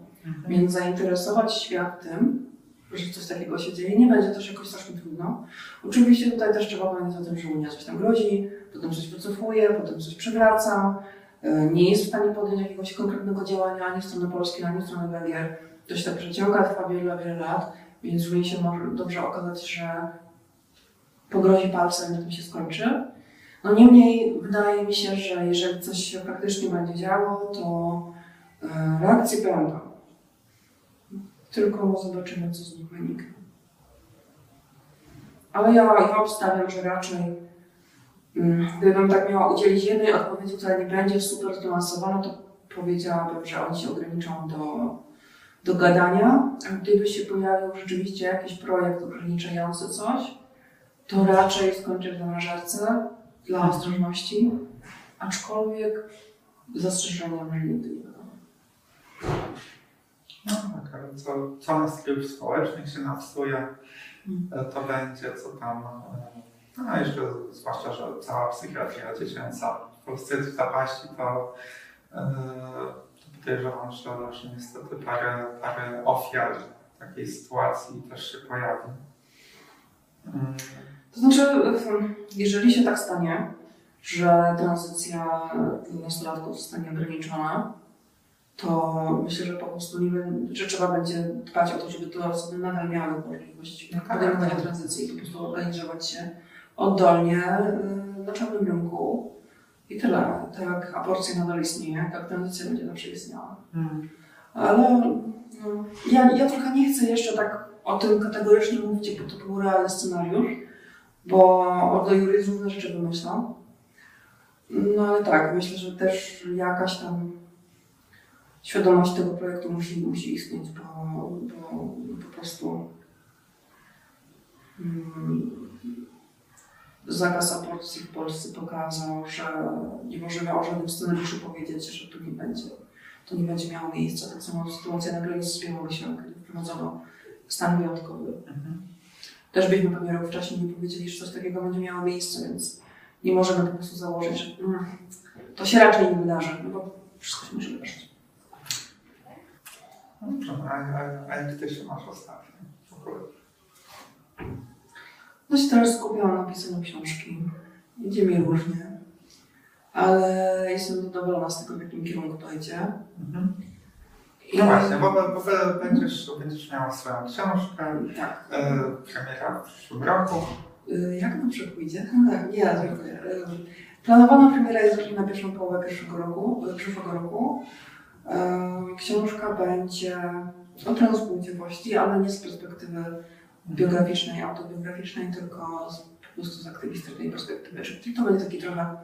więc zainteresować świat tym, że coś takiego się dzieje, nie będzie też jakoś strasznie trudno. Oczywiście tutaj też trzeba pamiętać o tym, że Unia coś tam grozi, potem coś wycofuje, potem coś przewraca, y, nie jest w stanie podjąć jakiegoś konkretnego działania ani w stronę Polski, ani w stronę Węgier. To się tak przeciąga, trwa wiele, wiele lat, więc Unii się może dobrze okazać, że pogrozi palcem, na tym się skończy. No niemniej wydaje mi się, że jeżeli coś się faktycznie będzie działo, to e, reakcje będą. Tylko zobaczymy, co z nich wyniknie. Ale ja, ja obstawiam, że raczej gdybym tak miała udzielić jednej odpowiedzi, która nie będzie super zbilansowana, to powiedziałabym, że oni się ograniczą do, do gadania. A gdyby się pojawił rzeczywiście jakiś projekt ograniczający coś, to raczej skończę w zamrażarce dla ostrożności, aczkolwiek zastrzeżeniem, że nigdy nie wiadomo. No tak, ale co, co na styl społecznych się napsuje, e, to będzie, co tam. No jeszcze zwłaszcza, że cała psychiatria dziecięca w Polsce jest w zapaści, to, e, to podejrzewam, że, że niestety parę, parę ofiar takiej sytuacji też się pojawi. To znaczy, jeżeli się tak stanie, że tranzycja nastolatków zostanie ograniczona, to myślę, że po prostu nie wiem, że trzeba będzie dbać o to, żeby te osoby nadal miały możliwość tak. podejmowania tranzycji i po prostu organizować się oddolnie y, na czarnym rynku. I tyle. Tak aborcja nadal istnieje, tak tranzycja będzie zawsze istniała. mm, Ale no, ja, ja trochę nie chcę jeszcze tak o tym kategorycznie mówić, bo to był realny scenariusz, bo Ordo Juris różne rzeczy wymyślą. No ale tak, myślę, że też jakaś tam świadomość tego projektu musi, musi istnieć, bo, bo po prostu mm, zakaz aborcji w Polsce pokazał, że nie możemy o żadnym scenariuszu powiedzieć, że tu nie będzie to nie będzie miało miejsca. Tak samo sytuacja na granicy z Białorusią, kiedy wprowadzono stan wyjątkowy. mhm. Też byśmy pewnie rok wcześniej nie powiedzieli, że coś takiego będzie miało miejsce, więc nie możemy po prostu założyć, że mm, to się raczej nie wydarzy, no bo wszystko się może wydarzyć. Dobrze, a, a, a jak ty się masz ostatnio? W ogóle? No się teraz skupiłam na pisaniu książki. Idzie mi różnie, ale jestem zadowolona z tego, w jakim kierunku to idzie. Mhm. I- No właśnie, bo, bo, bo będziesz, będziesz miała swoją książkę, Tak. e, premiera w przyszłym roku. Y, Jak nam pójdzie? Tak, nie, dziękuję. Y, Planowana premiera jest na pierwszą połowę pierwszego roku, y, przyszłego roku. Y, Książka będzie o transpłciowości, ale nie z perspektywy biograficznej, autobiograficznej, tylko z, po prostu z aktywistycznej perspektywy. Czyli to będzie taki trochę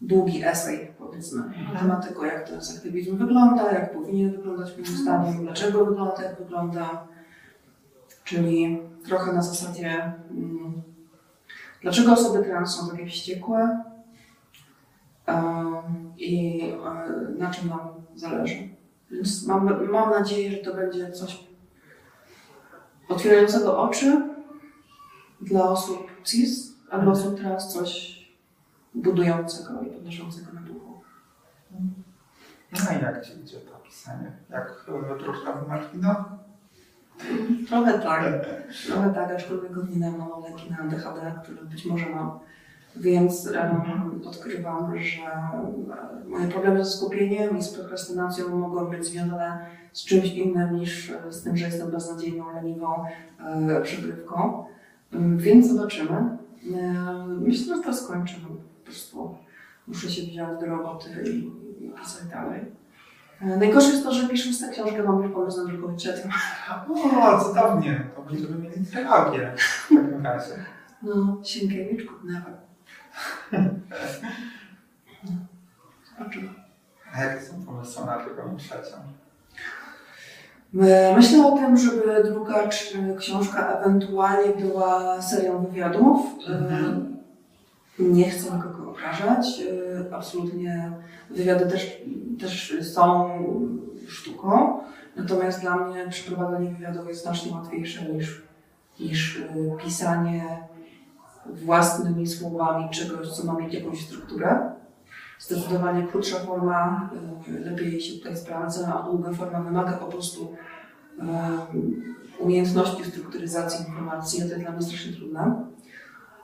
długi esej, powiedzmy, na temat tego, jak ten aktywizm wygląda, jak powinien wyglądać moim zdaniem, dlaczego wygląda tak, jak wygląda. Czyli trochę na zasadzie mm, Dlaczego osoby trans są takie wściekłe Em, i e, na czym nam zależy. Więc mam, mam nadzieję, że to będzie coś otwierającego oczy dla osób cis, a dla osób trans coś budującego i podnoszącego na duchu. No i jak ci idzie to pisanie? Jak wróżka w Martino? Trochę tak, trochę tak, aczkolwiek od niedawna mam leki na ADHD, które być może mam. Więc em, odkrywam, że e, moje problemy ze skupieniem i z prokrastynacją mogą być związane z czymś innym niż e, z tym, że jestem beznadziejną, leniwą e, przygrywką. Em, Więc zobaczymy. E, Myślę, że to skończę. No, po prostu muszę się wziąć do roboty i, i pisać dalej. E, Najgorsze jest to, że pisząc tę książkę mam już pomysł na drugą i trzecią. O, cudownie, to będziemy mieli trylogię w takim razie. No, Sienkiewicz, never. A jakie są pomysły na drugą trzecią? My- Myślę o tym, żeby druga książka ewentualnie była serią wywiadów. Mhm. Y, Nie chcę nikogo obrażać. Y, Absolutnie wywiady też, też są sztuką. Natomiast dla mnie przeprowadzenie wywiadów jest znacznie łatwiejsze niż, niż pisanie własnymi słowami czegoś, co ma mieć jakąś strukturę. Zdecydowanie krótsza forma y, lepiej się tutaj sprawdza, a długa forma wymaga po prostu em, umiejętności strukturyzacji informacji, a to jest dla mnie strasznie trudne.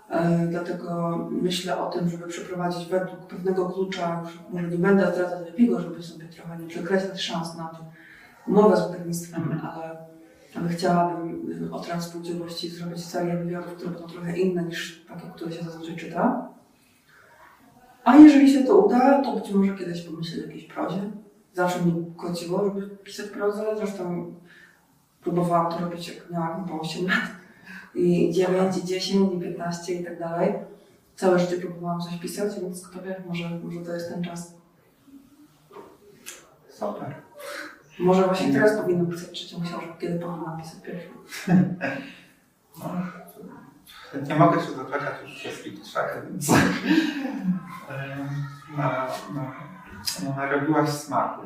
E, Dlatego myślę o tym, żeby przeprowadzić według pewnego klucza, może nie będę zdradzać lepiego, żeby sobie trochę nie przekreślać szans na umowę z wydawnictwem, ale, chciałabym o transpłciowości zrobić serię wywiadów, które będą trochę inne niż takie, które się zazwyczaj czyta. A jeżeli się to uda, to być może kiedyś pomyślę o jakiejś prozie. Zawsze mi kociło, żeby pisać prozę. Zresztą próbowałam to robić, jak miałam po 8 lat. I 9, i 10, i 15 i tak dalej. Całe życie próbowałam coś pisać, więc kto wie, może, może to jest ten czas. Super. Może właśnie teraz powinnam pisać trzecią książkę, kiedy powinnam pisać pierwszą. No, nie mogę się doczekać już wszystkich trzech, więc na, na, no, narobiłaś smaku,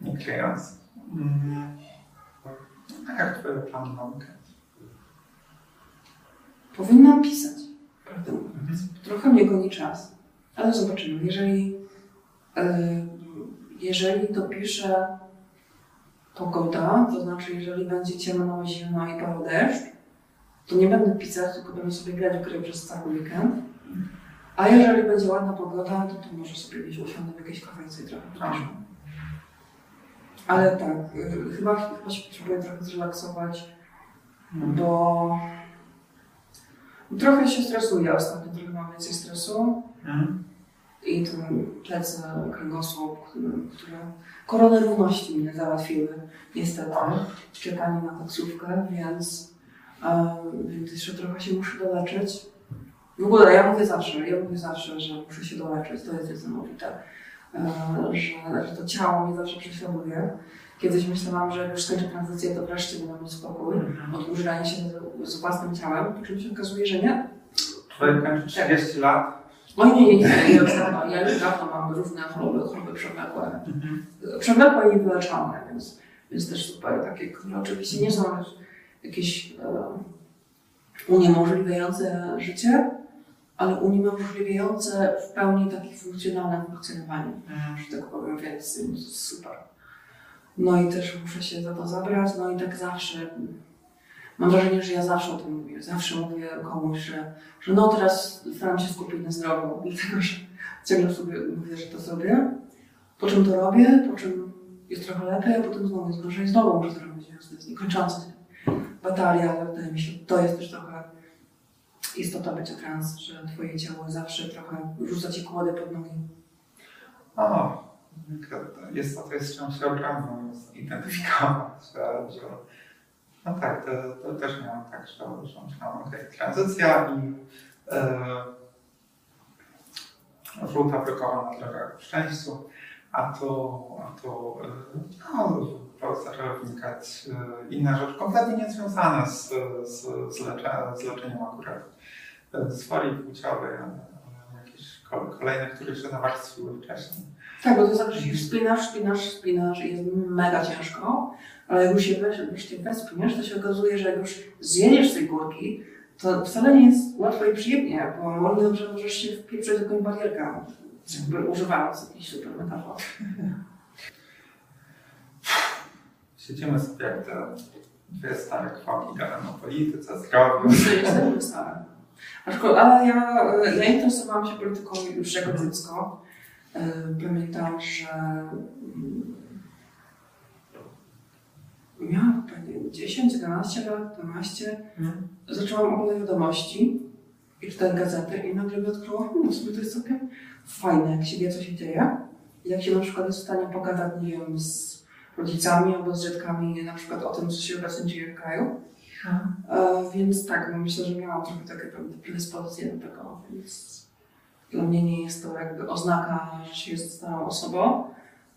nie kryjąc. Mm. A jak twoje plany na weekend? Powinnam pisać, prawdę mówiąc. Trochę mnie goni czas, ale zobaczymy. Jeżeli, yy, jeżeli dopiszę pogoda, to znaczy jeżeli będzie ciemno, zimno i pada deszcz, to nie będę pisać, tylko będę sobie grać w gry przez cały weekend. A jeżeli będzie ładna pogoda, to, to może sobie gdzieś usiądę w jakiejś kafejce i trochę popiszę. Ale tak, yy, chyba, chyba się potrzebuję trochę zrelaksować, bo trochę się stresuję ostatnio, trochę mam więcej stresu Mhm. I ten plecy, kręgosłup, które, korony równości mnie załatwiły niestety, czekanie na taksówkę, więc, e, więc jeszcze trochę się muszę doleczyć. W ogóle ja mówię zawsze, ja mówię zawsze, że muszę się doleczyć, to jest niesamowite, e, że, że to ciało mnie zawsze prześladuje. Kiedyś myślałam, że jak już skończę tranzycję, to wreszcie będę mieć spokój od użerania się z, własnym ciałem, po czym się okazuje, że nie. Twoje kończy 30 lat. Oj, nie, nie, nie, dawno, ja już dawno mam różne choroby, choroby przewlekłe. Przewlekłe i wyleczone, więc, więc też super takie, które oczywiście nie są jakieś e, uniemożliwiające życie, ale uniemożliwiające w pełni takie funkcjonalne funkcjonowanie, że tak powiem, więc, więc super. No i też muszę się za to zabrać, no i tak zawsze. Mam wrażenie, że ja zawsze o tym mówię. Zawsze mówię komuś, że, że no teraz staram się skupić na zdrowiu, dlatego że ciągle sobie mówię, że to zrobię. Po czym to robię, po czym jest trochę lepiej, a potem znowu jest gorzej, znowu muszę zrobić, to jest niekończąca się batalia, ale wydaje mi się, to jest też trochę istota bycia trans, że twoje ciało zawsze trochę rzuca ci kłody pod nogi. O, jest to, to jest czymś ogromnym zidentyfikować, że, że no tak, to, to też miałam tak, że, że myślałam, okej, tranzycja i e, żółta wykołana droga ku szczęściu, a to, a to e, no, zaczęły wnikać e, inne rzeczy, kompletnie niezwiązane z, z, z, lecze, z leczeniem akurat e, swojej płciowej, ale jakieś ko- kolejne, które się nawarstwiły wcześniej. Tak, bo to znaczy się wspinasz, wspinasz, wspinasz i jest mega ciężko, ale jak już się weź, wreszcie wespniesz, to się okazuje, że jak już zjedziesz z tej górki, to wcale nie jest łatwo i przyjemnie, bo może, że możesz się wpieprzyć w jakąś barierkę, jakby używając jakichś super metafor. Siedzimy jak te dwie stare kwaki gadamy o polityce, zdrowiu. Jestem. Aczkolwiek, ale ja, ja interesowałam się polityką już jako dziecko. E, Pamiętam, że mm, miałam pewnie 10, 11 lat, 12. Mhm. Zaczęłam oglądać wiadomości i czytać gazety i nagle mi odkryło, hmm, w sumie to jest całkiem fajne, jak się wie, co się dzieje. jak się na przykład jest w stanie pogadać, nie wiem, z rodzicami albo z dziadkami na przykład o tym, co się obecnie dzieje w kraju. E, więc tak, no myślę, że miałam trochę takie pewne predyspozycje do tego, więc dla mnie nie jest to jakby oznaka, że się jest stałą osobą.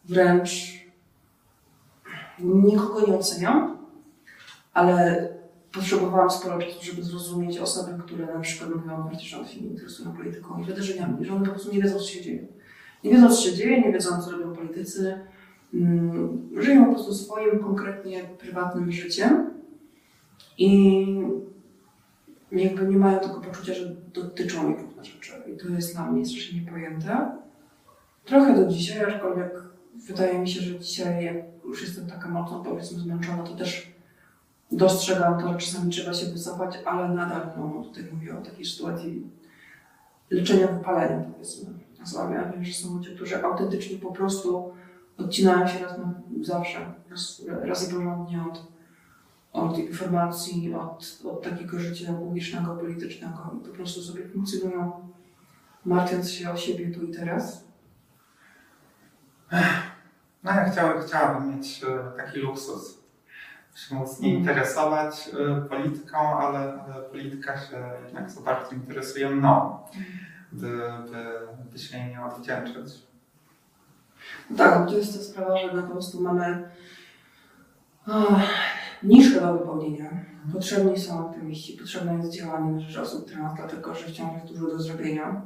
Wręcz nikogo nie oceniam, ale potrzebowałam sporo czasu, żeby zrozumieć osoby, które na przykład mówią, że one się nie interesują polityką i wydarzeniami, że one po prostu nie wiedzą, co się dzieje. Nie wiedzą, co się dzieje, nie wiedzą, co robią politycy. Mm, żyją po prostu swoim konkretnie prywatnym życiem i jakby nie mają tego poczucia, że dotyczą ich różne rzeczy. I to jest dla mnie strasznie niepojęte. Trochę do dzisiaj, aczkolwiek wydaje mi się, że dzisiaj, już jestem taka mocno powiedzmy zmęczona, to też dostrzegam to, że czasami trzeba się wycofać, ale nadal, no tutaj mówię o takiej sytuacji leczenia wypalenia, powiedzmy. Ja wiem, że są ludzie, którzy autentycznie po prostu odcinają się raz na zawsze, raz, raz porządnie od, od informacji, od, od takiego życia publicznego, politycznego i po prostu sobie funkcjonują, martwiąc się o siebie tu i teraz. No ja chciałbym, chciałabym mieć e, taki luksus, się móc nie interesować e, polityką, ale, ale polityka się jednak za bardzo interesuje mną, by, by, by się jej nie odwdzięczyć. No tak, to jest ta sprawa, że my po prostu mamy oh, niższe do wypełnienia. Potrzebni są aktywiści, potrzebne jest działanie na rzecz osób trans, dlatego że wciąż jest dużo do zrobienia.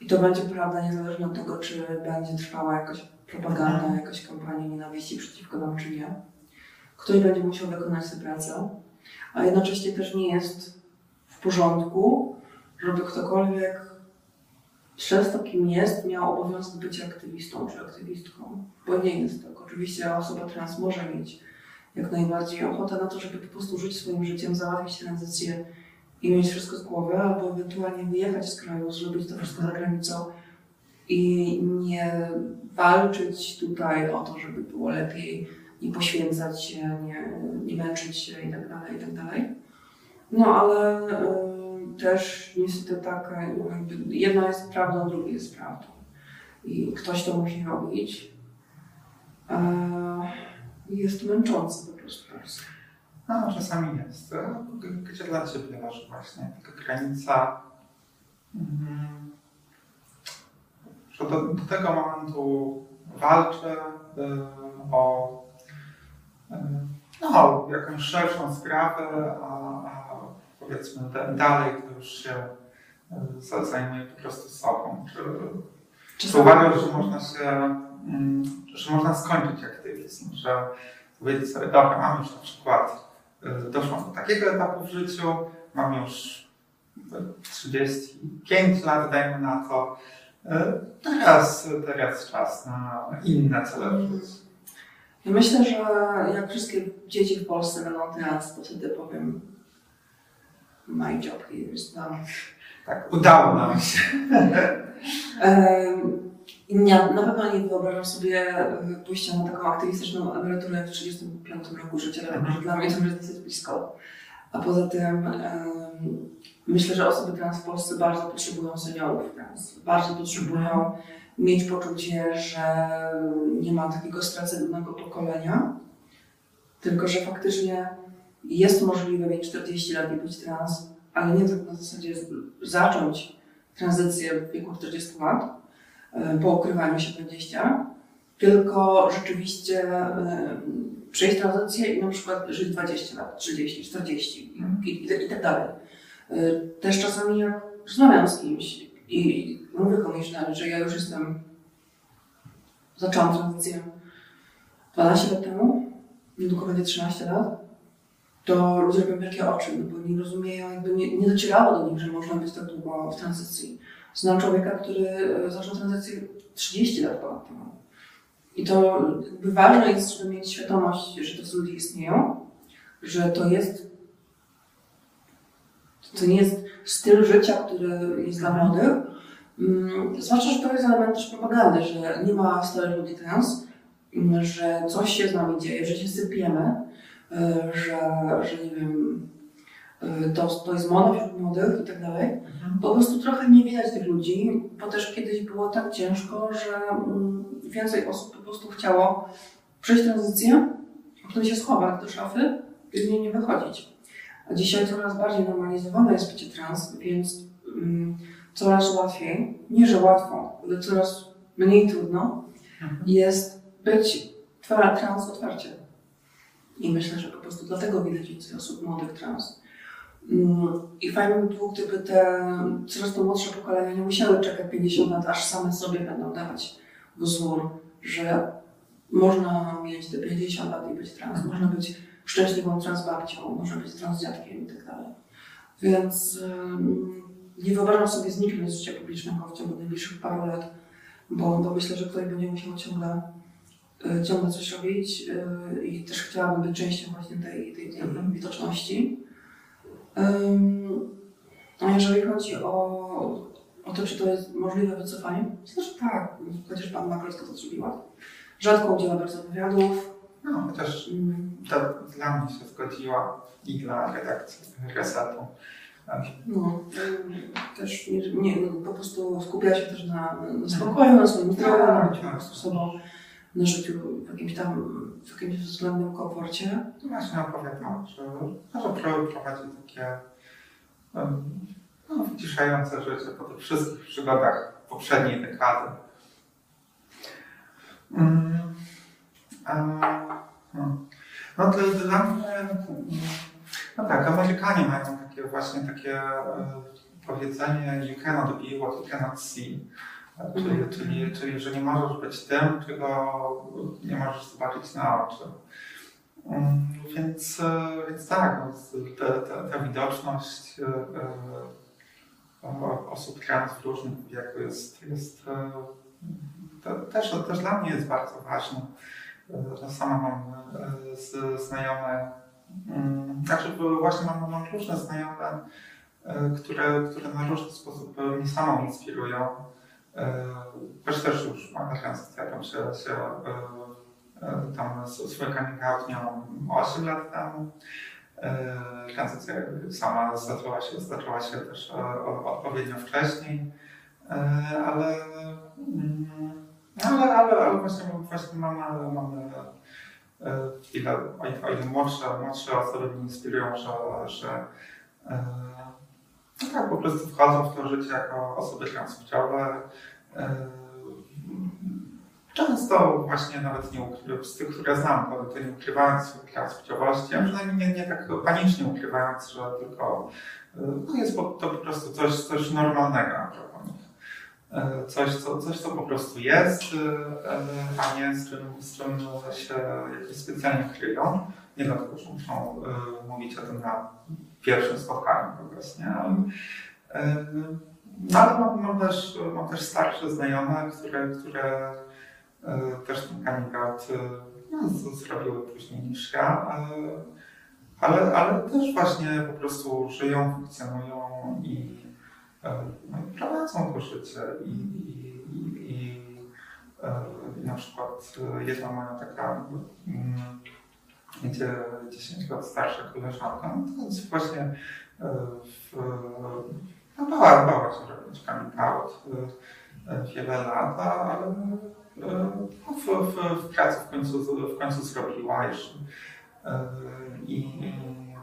I to będzie prawda niezależnie od tego, czy będzie trwała jakaś propaganda, jakaś kampania nienawiści przeciwko nam, czy nie. Ktoś będzie musiał wykonać tę pracę, a jednocześnie też nie jest w porządku, żeby ktokolwiek przez to, kim jest, miał obowiązek być aktywistą czy aktywistką, bo nie jest tak. Oczywiście osoba trans może mieć jak najbardziej ochotę na to, żeby po prostu żyć swoim życiem, załatwić tranzycję i mieć wszystko z głowy, albo ewentualnie wyjechać z kraju, zrobić to wszystko za granicą i nie walczyć tutaj o to, żeby było lepiej, nie poświęcać się, nie, nie męczyć się itd., tak itd. Tak no ale y, też niestety tak, jakby jedno jest prawdą, drugie jest prawdą. I ktoś to musi robić. Y, jest męczące po prostu. No, czasami jest. Gdzie dla Ciebie leży właśnie taka granica, mm, że do, do tego momentu walczę o no, jakąś szerszą sprawę, a, a powiedzmy dalej to już się zajmuje po prostu sobą. Czy, czy uważasz, że można się, mm, że można skończyć aktywizm, że powiedzieć sobie, dobra, mam już na przykład E, doszłam do takiego etapu w życiu, mam już 35 lat, dajmy na to. E, teraz, teraz czas na inne cele. Ja myślę, że jak wszystkie dzieci w Polsce będą teraz, to wtedy powiem my job here is done. Tak, udało nam się. Ja na pewno nie wyobrażam sobie pójścia na taką aktywistyczną emeryturę w 35 roku życia, dlatego że dla mnie to jest dosyć blisko. A poza tym um, myślę, że osoby trans w Polsce bardzo potrzebują seniorów trans. Bardzo potrzebują mieć poczucie, że nie ma takiego straconego pokolenia, tylko że faktycznie jest możliwe mieć 40 lat i być trans, ale nie tak na zasadzie zacząć tranzycję w wieku 40 lat, po ukrywaniu się 20, tylko rzeczywiście przejść tranzycję i na przykład żyć 20 lat, 30, 40 i, i, i tak dalej. E, też czasami jak rozmawiam z kimś i mówię komuś, że ja już jestem, zaczęłam tranzycję 12 lat temu, niedługo będzie 13 lat, to ludzie robią wielkie oczy, no bo nie rozumieją, jakby nie, nie docierało do nich, że można być tak długo w tranzycji. Znam człowieka, który e, zaczął tranzycję 30 lat ponad temu. I to jakby ważne jest, żeby mieć świadomość, że te ludzie istnieją, że to jest to nie jest styl życia, który jest dla młodych. Mm, zwłaszcza, że to jest element też propagandy, że nie ma starych ludzi trans, mm, że coś się z nami dzieje, że się sypiemy, e, że, że nie wiem, y, to, to jest moda wśród młodych i tak dalej. Po prostu trochę nie widać tych ludzi, bo też kiedyś było tak ciężko, że mm, więcej osób prostu chciało przejść tranzycję, a potem się schować do szafy i z niej nie wychodzić. A dzisiaj coraz bardziej normalizowane jest bycie trans, więc mm, coraz łatwiej, nie że łatwo, ale coraz mniej trudno jest być trans otwarcie. I myślę, że po prostu dlatego widać więcej osób młodych trans. Mm, I fajnie by było, gdyby te coraz to młodsze pokolenia nie musiały czekać 50 lat, aż same sobie będą dawać wzór, że można mieć te 50 lat i być trans, można być szczęśliwą transbabcią, można być transdziadkiem i tak dalej. Więc nie wyobrażam sobie zniknąć z życia publicznego w ciągu najbliższych paru lat, bo, bo myślę, że ktoś będzie musiał ciągle, y, ciągle coś robić y, i też chciałabym być częścią właśnie tej, tej, tej widoczności. Ym, A jeżeli chodzi o, o to, czy to jest możliwe wycofanie, myślę, że tak, chociaż pan Makrowska to zrobiła. Rzadko udziela bardzo wywiadów. No, chociaż to dla mnie się zgodziła i dla redakcji Resetu. No, ym, też nie, nie, no, po prostu skupiała się też na, na spokoju, na swoim zdrowiu, na po prostu sobą, na życiu w jakimś tam, w jakimś względnym komforcie. No właśnie opowiadał, że, że pro- prowadzi takie um, no, wyciszające życie po tych wszystkich przygodach poprzedniej dekady. Mm, a, no. to dla mnie, no tak, Amerykanie mają takie właśnie takie e, powiedzenie you cannot be what you cannot see. Czyli, czyli, czyli, że nie możesz być tym, czego nie możesz zobaczyć na oczy. Mm, Więc, e, więc tak, te, te, ta widoczność e, osób trans w różnym wieku jest, jest e, też, też dla mnie jest bardzo ważne. E, Ja sama mam e, z, znajome, mm, znaczy właśnie mam, mam różne znajome, e, które, które na różny sposób mnie samą inspirują. E, Też też już tranzycja tam się, się e, E, Tam out miałam 8 lat temu. E, Tranzycja sama zaczęła się, zaczęła się też e, odpowiednio wcześniej, E, ale, mm, ale, ale, ale właśnie, właśnie mamy, mamy ile, o ile- młodsze, młodsze osoby mnie inspirują, że, że no tak, po prostu wchodzą w to życie jako osoby transpłciowe. Często właśnie nawet nie ukry- z tych, które znam, to, nie ukrywając swojej transpłciowości, a przynajmniej nie, nie tak panicznie ukrywając, że tylko e, no jest po, to po prostu coś, coś normalnego nich. E, Coś co, coś, co po prostu jest, e, a nie z czym, z czym się specjalnie kryją. Nie dlatego, że muszą mówić o tym na pierwszym spotkaniu kogoś, nie? Ale, e, no ale mam, mam, też, mam też starsze znajome, które, które też ten coming out e, no, zrobiły później niż ja, ale, ale, ale też właśnie po prostu żyją, funkcjonują i, e, no, prowadzą to życie i, i, i, i, e, na przykład e, jedna moja taka mm, gdzie 10 lat starsza koleżanka, no to jest właśnie e, w, no bała, bała się robić coming out e, e, wiele lat, ale e, w, w, w pracy w końcu, w końcu zrobiła już e, i,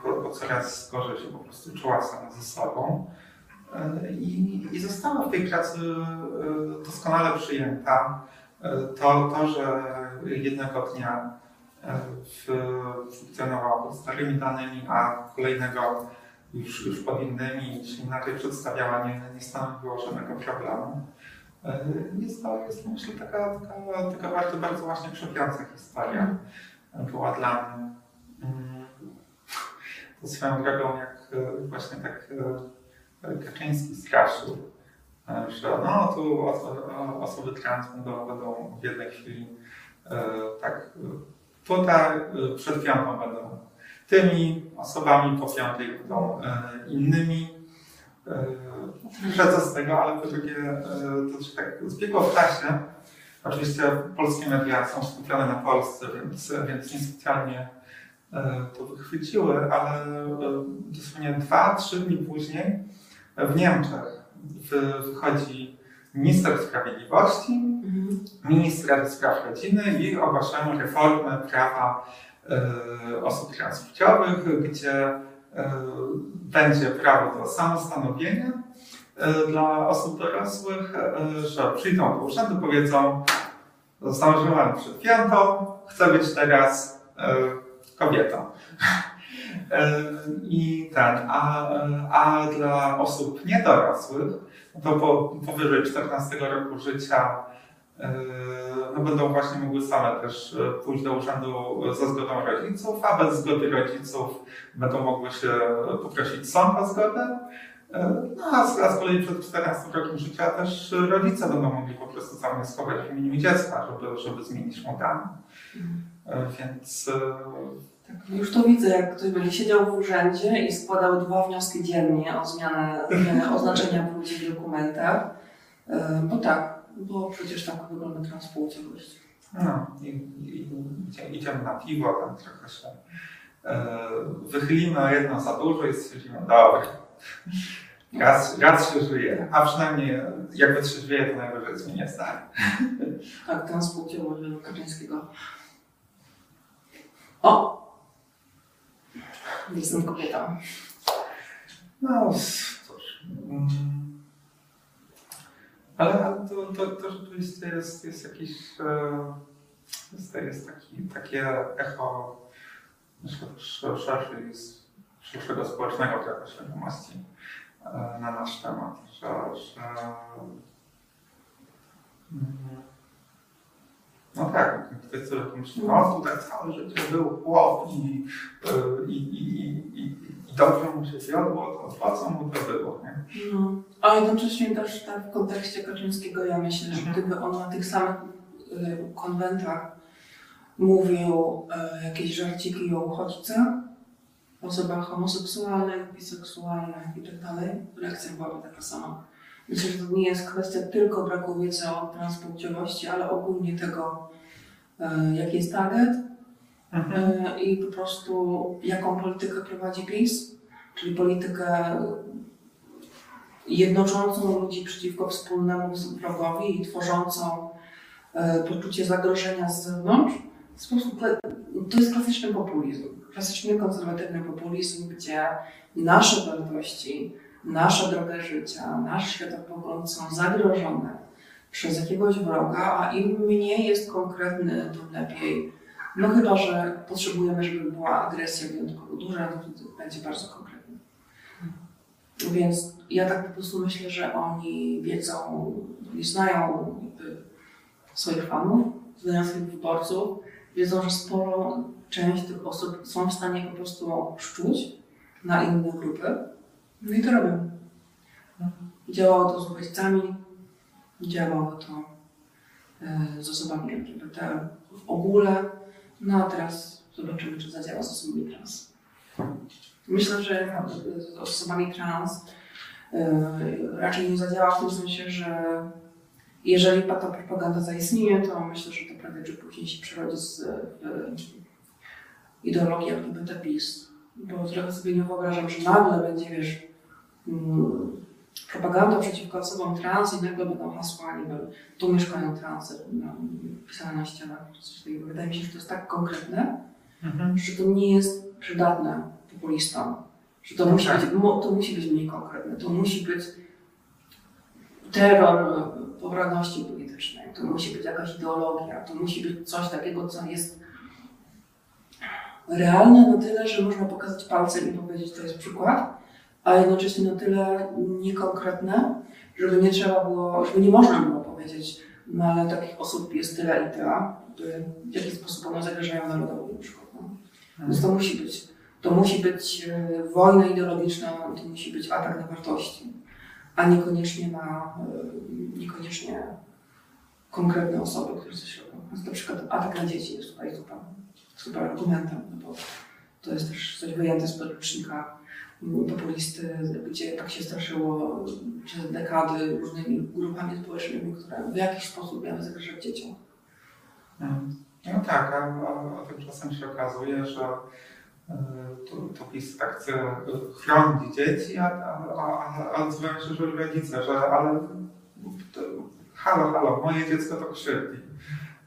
bo, bo coraz gorzej się po prostu czuła sama ze sobą e, i, i została w tej pracy e, doskonale przyjęta. To, to że jednego dnia funkcjonowała pod starymi danymi, a kolejnego już, już pod innymi, czy inaczej przedstawiała, nie, nie stanowiło żadnego problemu. E, Jest to, jest myślę, taka, taka, taka bardzo, bardzo właśnie krzepiąca historia była dla mnie. Mm, To swoją drogą, jak e, właśnie tak e, Kaczyński straszył, e, że no tu oso- osoby trans będą, będą w jednej chwili e, tak e, tutaj e, przed piątą będą tymi osobami, po piątej będą e, innymi. Że co z tego, ale po drugie e, to się tak zbiegło w czasie. Oczywiście polskie media są skupione na Polsce, więc, więc niespecjalnie e, to wychwyciły, ale e, dosłownie dwa, trzy dni później w Niemczech wy- wychodzi minister sprawiedliwości, Mhm. ministra do spraw rodziny i ogłaszają reformę prawa osób transpłciowych, gdzie będzie prawo do samostanowienia e, dla osób dorosłych, e, że przyjdą do urzędu, powiedzą, zdążyłem przed piątą, chcę być teraz e, kobietą. E, I ten, a, a dla osób niedorosłych, to po, powyżej 14 roku życia e, no będą właśnie mogły same też e, pójść do urzędu za zgodą rodziców, a bez zgody rodziców będą mogły się poprosić sąd o zgodę. E, No a z, kolei przed 14 rokiem życia też rodzice będą mogli po prostu zawnioskować w imieniu dziecka, żeby, żeby zmienić mu dane. E, Więc Tak, już to widzę, jak ktoś będzie siedział w urzędzie i składał dwa wnioski dziennie o zmianę, oznaczenia płci w dokumentach. Bo tak, bo przecież tak wygląda transpłciowość. No, i, i, idzie- idziemy na piwo, tam trochę się e, wychylimy o jedno za dużo i stwierdzimy, dobra, raz, raz się żyje, a przynajmniej jak wytrzeźwieje, to najwyżej zmienię zdanie. Tak, transpłciowość według Kaczyńskiego. O! Jestem kobietą. No, cóż. mm. Ale to, to, to rzeczywiście jest, jest jakiś, e, jest, jest taki, takie echo szerszej, szerszego społecznego trochę świadomości e, na nasz temat, że, że mm, no tak, ktoś sobie pomyśli, no tutaj całe życie był chłop e, i, i, i, i dobrze mu się po co mu to było, nie? No. A jednocześnie też tak w kontekście Kaczyńskiego ja myślę, że gdyby on na tych samych y, konwentach mówił y, jakieś żarciki o uchodźcach, osobach homoseksualnych, biseksualnych i tak dalej, reakcja byłaby taka sama. Myślę, że to nie jest kwestia tylko braku wiedzy o transpłciowości, ale ogólnie tego, y, jaki jest target y, i po prostu jaką politykę prowadzi PiS, czyli politykę jednoczącą ludzi przeciwko wspólnemu wrogowi i tworzącą e, poczucie zagrożenia z zewnątrz. To jest klasyczny populizm, klasyczny konserwatywny populizm, gdzie nasze wartości, nasza droga życia, nasz światopogląd są zagrożone przez jakiegoś wroga, a im mniej jest konkretny, tym lepiej. No chyba, że potrzebujemy, żeby była agresja wyjątkowo duża, no to będzie bardzo konkretne. Więc ja tak po prostu myślę, że oni wiedzą, nie znają swoich fanów, znają swoich wyborców, wiedzą, że sporą część tych osób są w stanie po prostu szczuć na inne grupy. No i to robią. Działało to z uchodźcami, działało to e, z osobami LGBT w ogóle, no a teraz zobaczymy, czy zadziała z osobami trans. Myślę, że z osobami trans yy, raczej nie zadziała w tym sensie, że jeżeli ta propaganda zaistnieje, to myślę, że to prędzej czy później się przerodzi z yy, ideologii LGBT. Bo trochę sobie nie wyobrażam, że nagle będzie, wiesz, mm, propaganda przeciwko osobom trans i nagle będą hasła, nie wiem, tu mieszkają transy no, pisane na ścianach. Coś takiego. Wydaje mi się, że to jest tak konkretne, Mhm. że to nie jest przydatne populistom. Że to, musi tak. być, to musi być mniej konkretne. To musi być terror poprawności politycznej. To musi być jakaś ideologia. To musi być coś takiego, co jest realne na tyle, że można pokazać palcem i powiedzieć, to jest przykład, a jednocześnie na tyle niekonkretne, żeby nie trzeba było, żeby nie można było powiedzieć, no ale takich osób jest tyle i tyle, w jaki sposób one zagrażają narodowi na przykład. No. Więc to musi być. To musi być e, wojna ideologiczna, to musi być atak na wartości, a niekoniecznie na, e, niekoniecznie konkretne osoby, które coś robią. Więc na przykład atak na dzieci jest tutaj super, super argumentem, no bo to jest też coś wyjęte z podręcznika populisty, gdzie tak się straszyło przez dekady różnymi grupami społecznymi, które w jakiś sposób miały zagrażać dzieciom. No tak, a, a, a tymczasem się okazuje, że tu, tu PiS tak chce chronić dzieci, a, a, a, odzywają się, że rodzice, że ale to, halo, halo, moje dziecko to krzywdzi.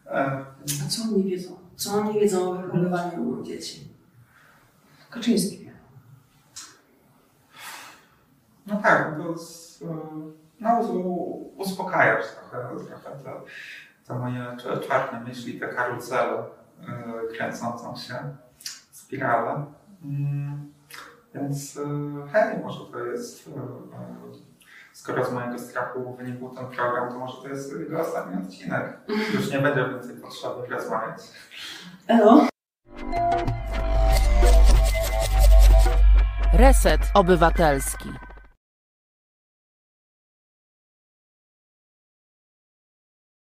E, A co oni wiedzą? Co oni wiedzą o wychowywaniu dzieci? Kaczyński wie. No tak, to z, no, u- uspokajasz trochę, trochę te, te moje cz- czarne myśli, te karuzele y, kręcącą się, spirale. Mm, więc y, hej, może to jest, skoro z mojego strachu wynikł ten program, to może to jest jego ostatni odcinek. Już nie będzie więcej potrzeby rozmawiać. Elo? Reset Obywatelski.